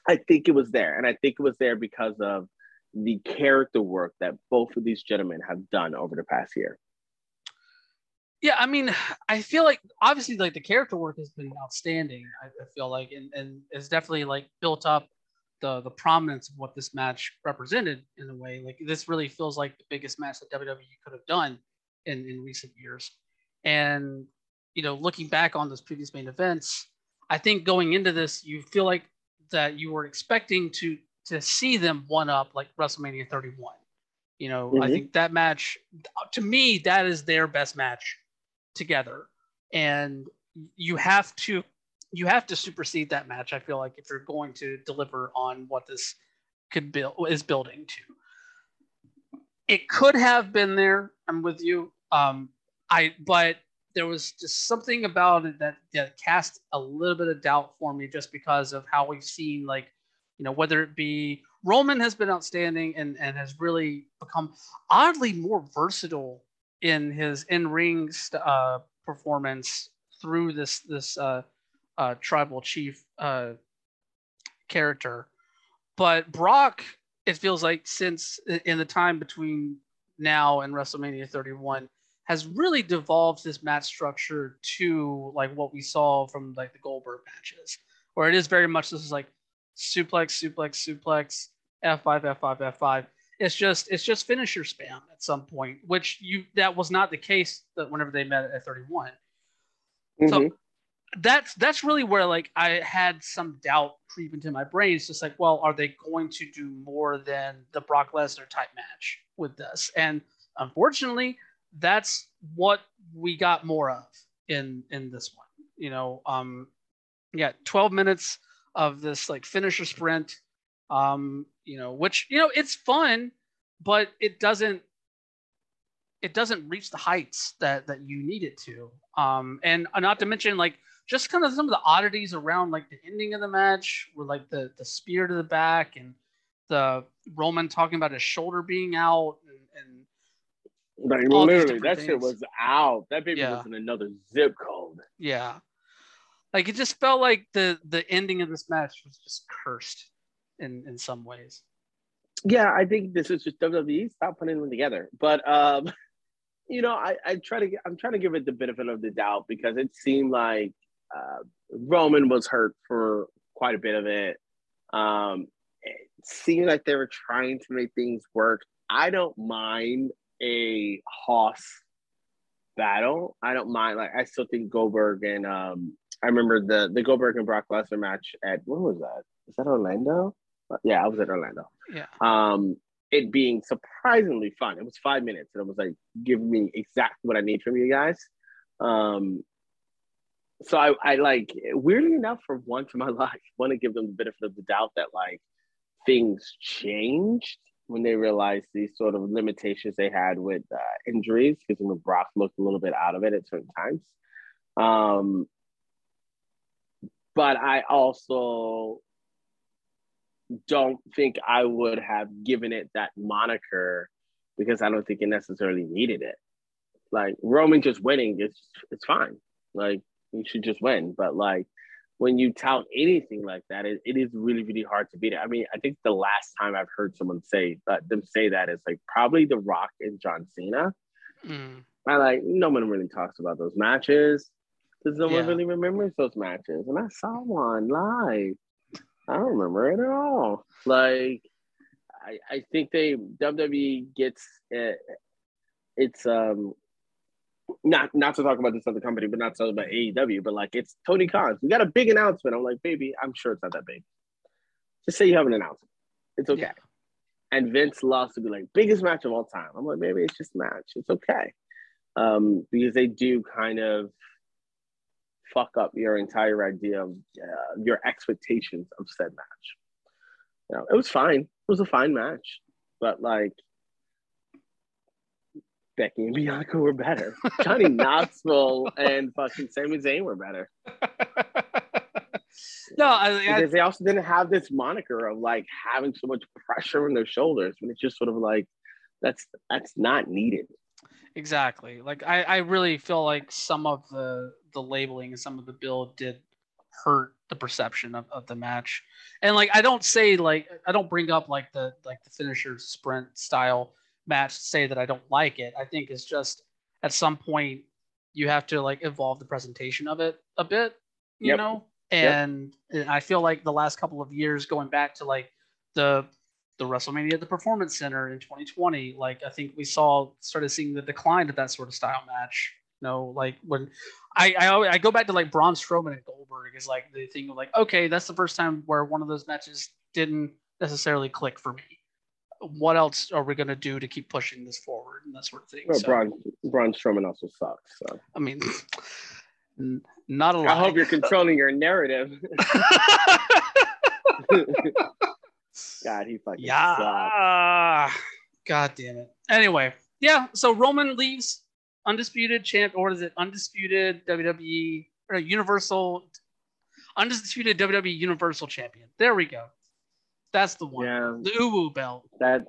I think it was there. And I think it was there because of the character work that both of these gentlemen have done over the past year. Yeah, I mean, I feel like obviously like the character work has been outstanding. I, I feel like and, and it's definitely like built up the the prominence of what this match represented in a way. Like this really feels like the biggest match that WWE could have done in, in recent years. And you know, looking back on those previous main events, I think going into this, you feel like that you were expecting to to see them one up like WrestleMania 31. You know, mm-hmm. I think that match, to me, that is their best match together, and you have to you have to supersede that match. I feel like if you're going to deliver on what this could build is building to, it could have been there. I'm with you. Um, I but there was just something about it that, that cast a little bit of doubt for me just because of how we've seen like you know, whether it be Roman has been outstanding and, and has really become oddly more versatile in his in-ring uh, performance through this this uh, uh, tribal chief uh, character. But Brock, it feels like since in the time between now and WrestleMania 31, has really devolved this match structure to like what we saw from like the Goldberg matches, where it is very much this is like suplex, suplex, suplex, F5, F5, F5. It's just it's just finisher spam at some point, which you that was not the case that whenever they met at 31. Mm-hmm. So that's that's really where like I had some doubt creep into my brain. It's just like, well, are they going to do more than the Brock Lesnar type match with this? And unfortunately, that's what we got more of in in this one. You know, um, yeah, 12 minutes of this like finisher sprint. Um, you know, which you know it's fun, but it doesn't it doesn't reach the heights that that you need it to. Um, and not to mention like just kind of some of the oddities around like the ending of the match, with like the the spear to the back and the Roman talking about his shoulder being out and, and like literally that things. shit was out. That baby yeah. was in another zip code. Yeah. Like it just felt like the the ending of this match was just cursed in in some ways. Yeah, I think this is just WWE. Stop putting them together. But um, you know, I, I try to I'm trying to give it the benefit of the doubt because it seemed like uh, Roman was hurt for quite a bit of it. Um, it seemed like they were trying to make things work. I don't mind a Hoss battle. I don't mind. Like I still think Goldberg and um, I remember the the Goldberg and Brock Lesnar match at what was that? Is that Orlando? Yeah, I was at Orlando. Yeah. Um, it being surprisingly fun. It was five minutes, and it was like giving me exactly what I need from you guys. Um, so I, I like weirdly enough, for once in my life, want to give them the benefit of the doubt that like things changed when they realized these sort of limitations they had with uh, injuries, because when Brock looked a little bit out of it at certain times. Um, but I also don't think I would have given it that moniker because I don't think it necessarily needed it. Like Roman just winning, it's it's fine. Like you should just win. But like when you tout anything like that, it, it is really, really hard to beat it. I mean, I think the last time I've heard someone say uh, them say that is like probably The Rock and John Cena. Mm. I like no one really talks about those matches because no yeah. one really remembers those matches. And I saw one live. I don't remember it at all. Like, I, I think they WWE gets it, it's um not not to talk about this other company, but not to talk about AEW, but like it's Tony Khan. We got a big announcement. I'm like, baby, I'm sure it's not that big. Just say you have an announcement. It's okay. Yeah. And Vince loves to be like, biggest match of all time. I'm like, maybe it's just a match. It's okay. Um, because they do kind of fuck up your entire idea of uh, your expectations of said match. You know, it was fine. It was a fine match, but like Becky and Bianca were better. Johnny Knoxville and fucking Sami Zayn were better. no, I, I, they also didn't have this moniker of like having so much pressure on their shoulders, and it's just sort of like that's that's not needed. Exactly. Like I, I really feel like some of the the labeling and some of the build did hurt the perception of, of the match. And like I don't say like I don't bring up like the like the finisher sprint style match to say that I don't like it. I think it's just at some point you have to like evolve the presentation of it a bit, you yep. know? And, yep. and I feel like the last couple of years going back to like the the WrestleMania at the Performance Center in 2020, like I think we saw started seeing the decline of that sort of style match. You know, like when I I, always, I go back to like Braun Strowman and Goldberg is like the thing of like okay, that's the first time where one of those matches didn't necessarily click for me. What else are we gonna do to keep pushing this forward and that sort of thing? Well, so, Braun Braun Strowman also sucks. So I mean. Not a lot. I hope you're controlling your narrative. God, he fucking yeah. Sucks. God damn it. Anyway, yeah. So Roman leaves undisputed champ, or is it undisputed WWE or Universal, undisputed WWE Universal Champion? There we go. That's the one. Yeah. The Uwu belt. That.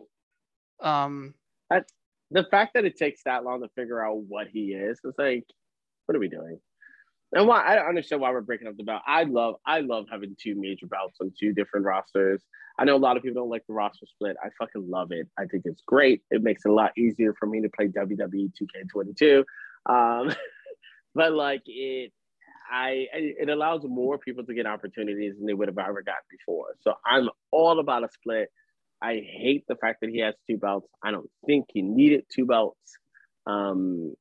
Um. That the fact that it takes that long to figure out what he is, it's like, what are we doing? And why I don't understand why we're breaking up the belt. I love I love having two major belts on two different rosters. I know a lot of people don't like the roster split. I fucking love it. I think it's great. It makes it a lot easier for me to play WWE 2K22. Um, but like it, I it allows more people to get opportunities than they would have ever gotten before. So I'm all about a split. I hate the fact that he has two belts. I don't think he needed two belts. Um,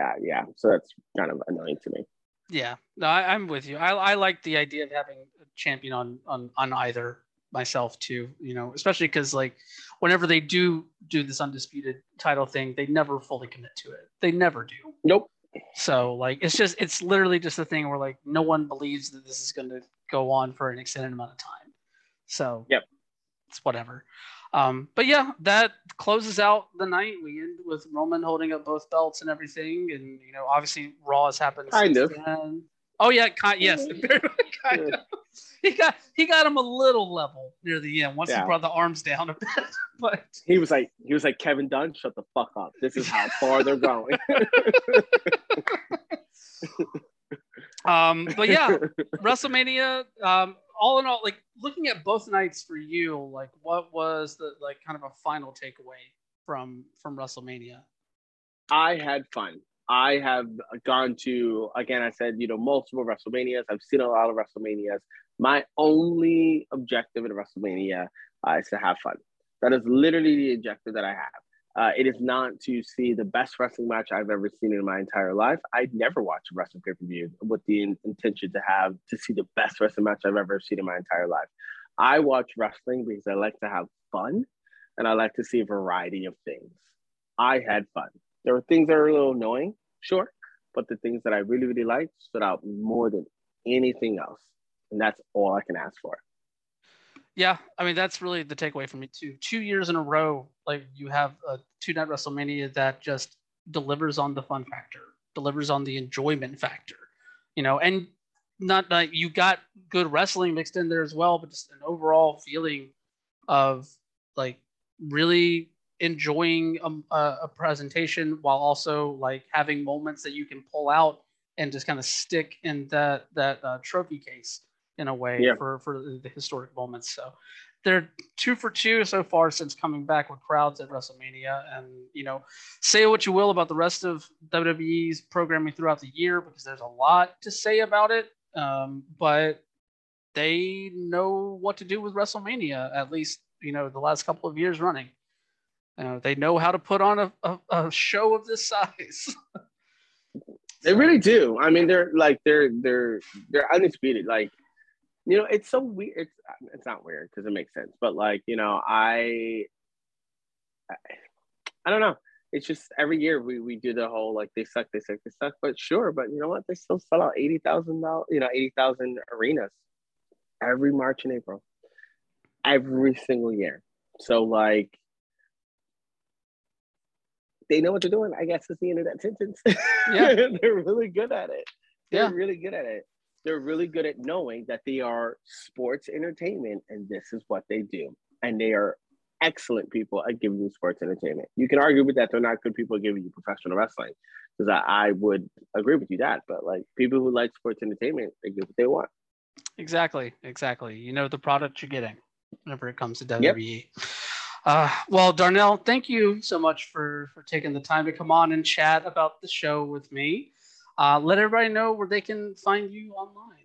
yeah, yeah. So that's kind of annoying to me. Yeah, no, I, am with you. I, I like the idea of having a champion on on on either myself too. You know, especially because like whenever they do do this undisputed title thing, they never fully commit to it. They never do. Nope. So like it's just it's literally just a thing where like no one believes that this is going to go on for an extended amount of time. So yep, it's whatever. Um, but yeah, that closes out the night. We end with Roman holding up both belts and everything, and you know, obviously Raw has happened. Kind of. Then. Oh yeah, kind, yes, kind of. He got he got him a little level near the end once yeah. he brought the arms down a bit. but he was like he was like Kevin Dunn, shut the fuck up. This is how far they're going. um, but yeah, WrestleMania. Um, all in all, like looking at both nights for you, like what was the like kind of a final takeaway from from WrestleMania? I had fun. I have gone to again. I said you know multiple WrestleManias. I've seen a lot of WrestleManias. My only objective in WrestleMania uh, is to have fun. That is literally the objective that I have. Uh, it is not to see the best wrestling match I've ever seen in my entire life. I'd never watch a wrestling pay per view with the in- intention to have to see the best wrestling match I've ever seen in my entire life. I watch wrestling because I like to have fun and I like to see a variety of things. I had fun. There were things that were a little annoying, sure, but the things that I really, really liked stood out more than anything else. And that's all I can ask for. Yeah, I mean that's really the takeaway for me too. Two years in a row, like you have a two night WrestleMania that just delivers on the fun factor, delivers on the enjoyment factor, you know, and not like you got good wrestling mixed in there as well, but just an overall feeling of like really enjoying a, a presentation while also like having moments that you can pull out and just kind of stick in that that uh, trophy case in a way yeah. for for the historic moments. So they're two for two so far since coming back with crowds at WrestleMania. And you know, say what you will about the rest of WWE's programming throughout the year because there's a lot to say about it. Um, but they know what to do with WrestleMania, at least you know the last couple of years running. Uh, they know how to put on a, a, a show of this size. they really do. I mean, they're like they're they're they're undisputed. Like, you know, it's so weird. It's it's not weird because it makes sense, but like, you know, I, I I don't know. It's just every year we, we do the whole like they suck, they suck, they suck. But sure, but you know what? They still sell out eighty thousand dollars, you know, eighty thousand arenas every March and April, every single year. So like, they know what they're doing. I guess is the end of that sentence. Yeah, they're really good at it. They're yeah. really good at it. They're really good at knowing that they are sports entertainment and this is what they do. And they are excellent people at giving you sports entertainment. You can argue with that they're not good people giving you professional wrestling, because I, I, would agree with you that. But like people who like sports entertainment, they get what they want. Exactly, exactly. You know the product you're getting whenever it comes to WWE. Yep. Uh, well, Darnell, thank you so much for for taking the time to come on and chat about the show with me. Uh, let everybody know where they can find you online.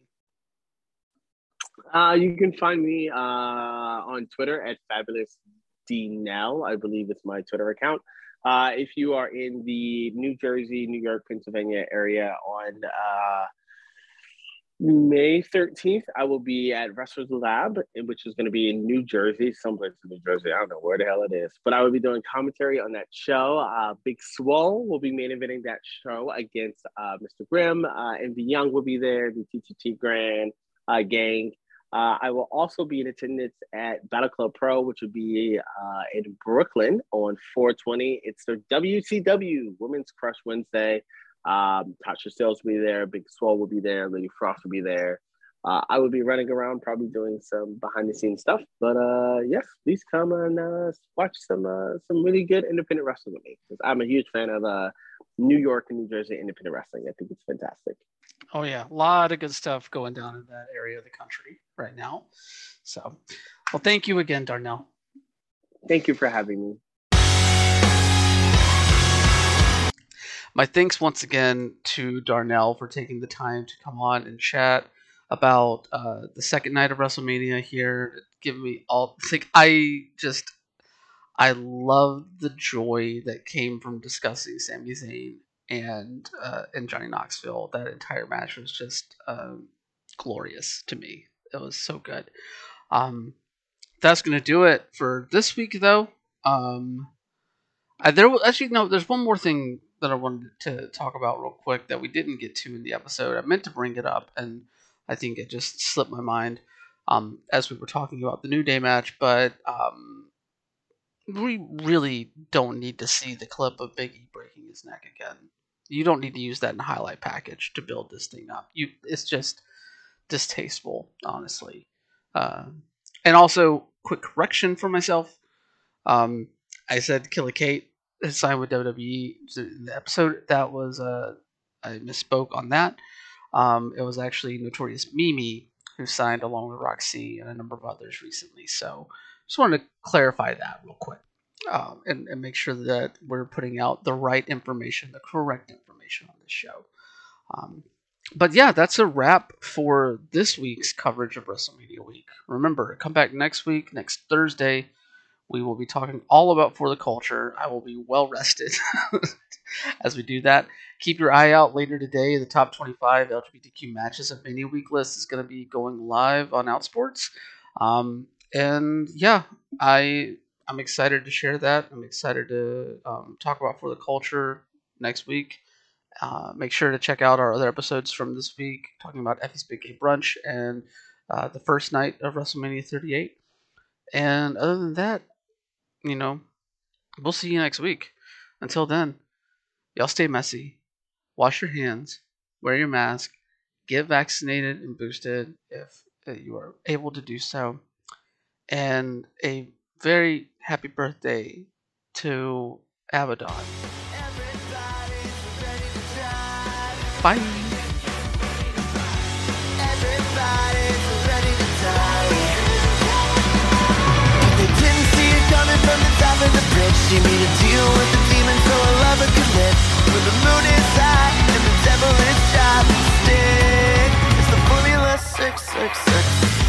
Uh, you can find me uh, on Twitter at Fabulous D Nell, I believe it's my Twitter account. Uh, if you are in the New Jersey, New York, Pennsylvania area on uh, May 13th, I will be at Wrestlers Lab, which is going to be in New Jersey, someplace in New Jersey. I don't know where the hell it is, but I will be doing commentary on that show. Uh, Big Swole will be main eventing that show against uh, Mr. Grimm. Uh, MV Young will be there, the TTT Grand uh, gang. Uh, I will also be in attendance at Battle Club Pro, which will be uh, in Brooklyn on 420. It's the WCW Women's Crush Wednesday. Um, Tasha Steelz will be there, Big Swole will be there, Lady Frost will be there. Uh, I will be running around, probably doing some behind the scenes stuff. But uh, yes, please come and uh, watch some uh, some really good independent wrestling with me because I'm a huge fan of uh, New York and New Jersey independent wrestling. I think it's fantastic. Oh yeah, a lot of good stuff going down in that area of the country right now. So, well, thank you again, Darnell. Thank you for having me. My thanks once again to Darnell for taking the time to come on and chat about uh, the second night of WrestleMania here. Give me all like I just I love the joy that came from discussing Sami Zayn and uh, and Johnny Knoxville. That entire match was just um, glorious to me. It was so good. Um, that's gonna do it for this week, though. Um, I, there actually no. There's one more thing that I wanted to talk about real quick that we didn't get to in the episode. I meant to bring it up, and I think it just slipped my mind um, as we were talking about the New Day match. But um, we really don't need to see the clip of Biggie breaking his neck again. You don't need to use that in highlight package to build this thing up. You, it's just distasteful, honestly. Uh, and also, quick correction for myself. Um, I said Killer Kate signed with WWE the episode. That was uh, I misspoke on that. Um, it was actually Notorious Mimi who signed along with Roxy and a number of others recently. So just wanted to clarify that real quick um, and, and, make sure that we're putting out the right information, the correct information on this show. Um, but yeah, that's a wrap for this week's coverage of WrestleMania week. Remember, come back next week, next Thursday. We will be talking all about For the Culture. I will be well rested as we do that. Keep your eye out later today. The top 25 LGBTQ matches of any week list is going to be going live on Outsports. Um, and yeah, I I'm excited to share that. I'm excited to um, talk about for the culture next week. Uh, make sure to check out our other episodes from this week, talking about Effy's Big Gay Brunch and uh, the first night of WrestleMania 38. And other than that, you know, we'll see you next week. Until then, y'all stay messy, wash your hands, wear your mask, get vaccinated and boosted if uh, you are able to do so, and a very happy birthday to Abaddon. Bye. from the top of the bridge. She made a deal with the demon so her lover could live. But the moon is high and the devil is shot Stick, it's the formula 666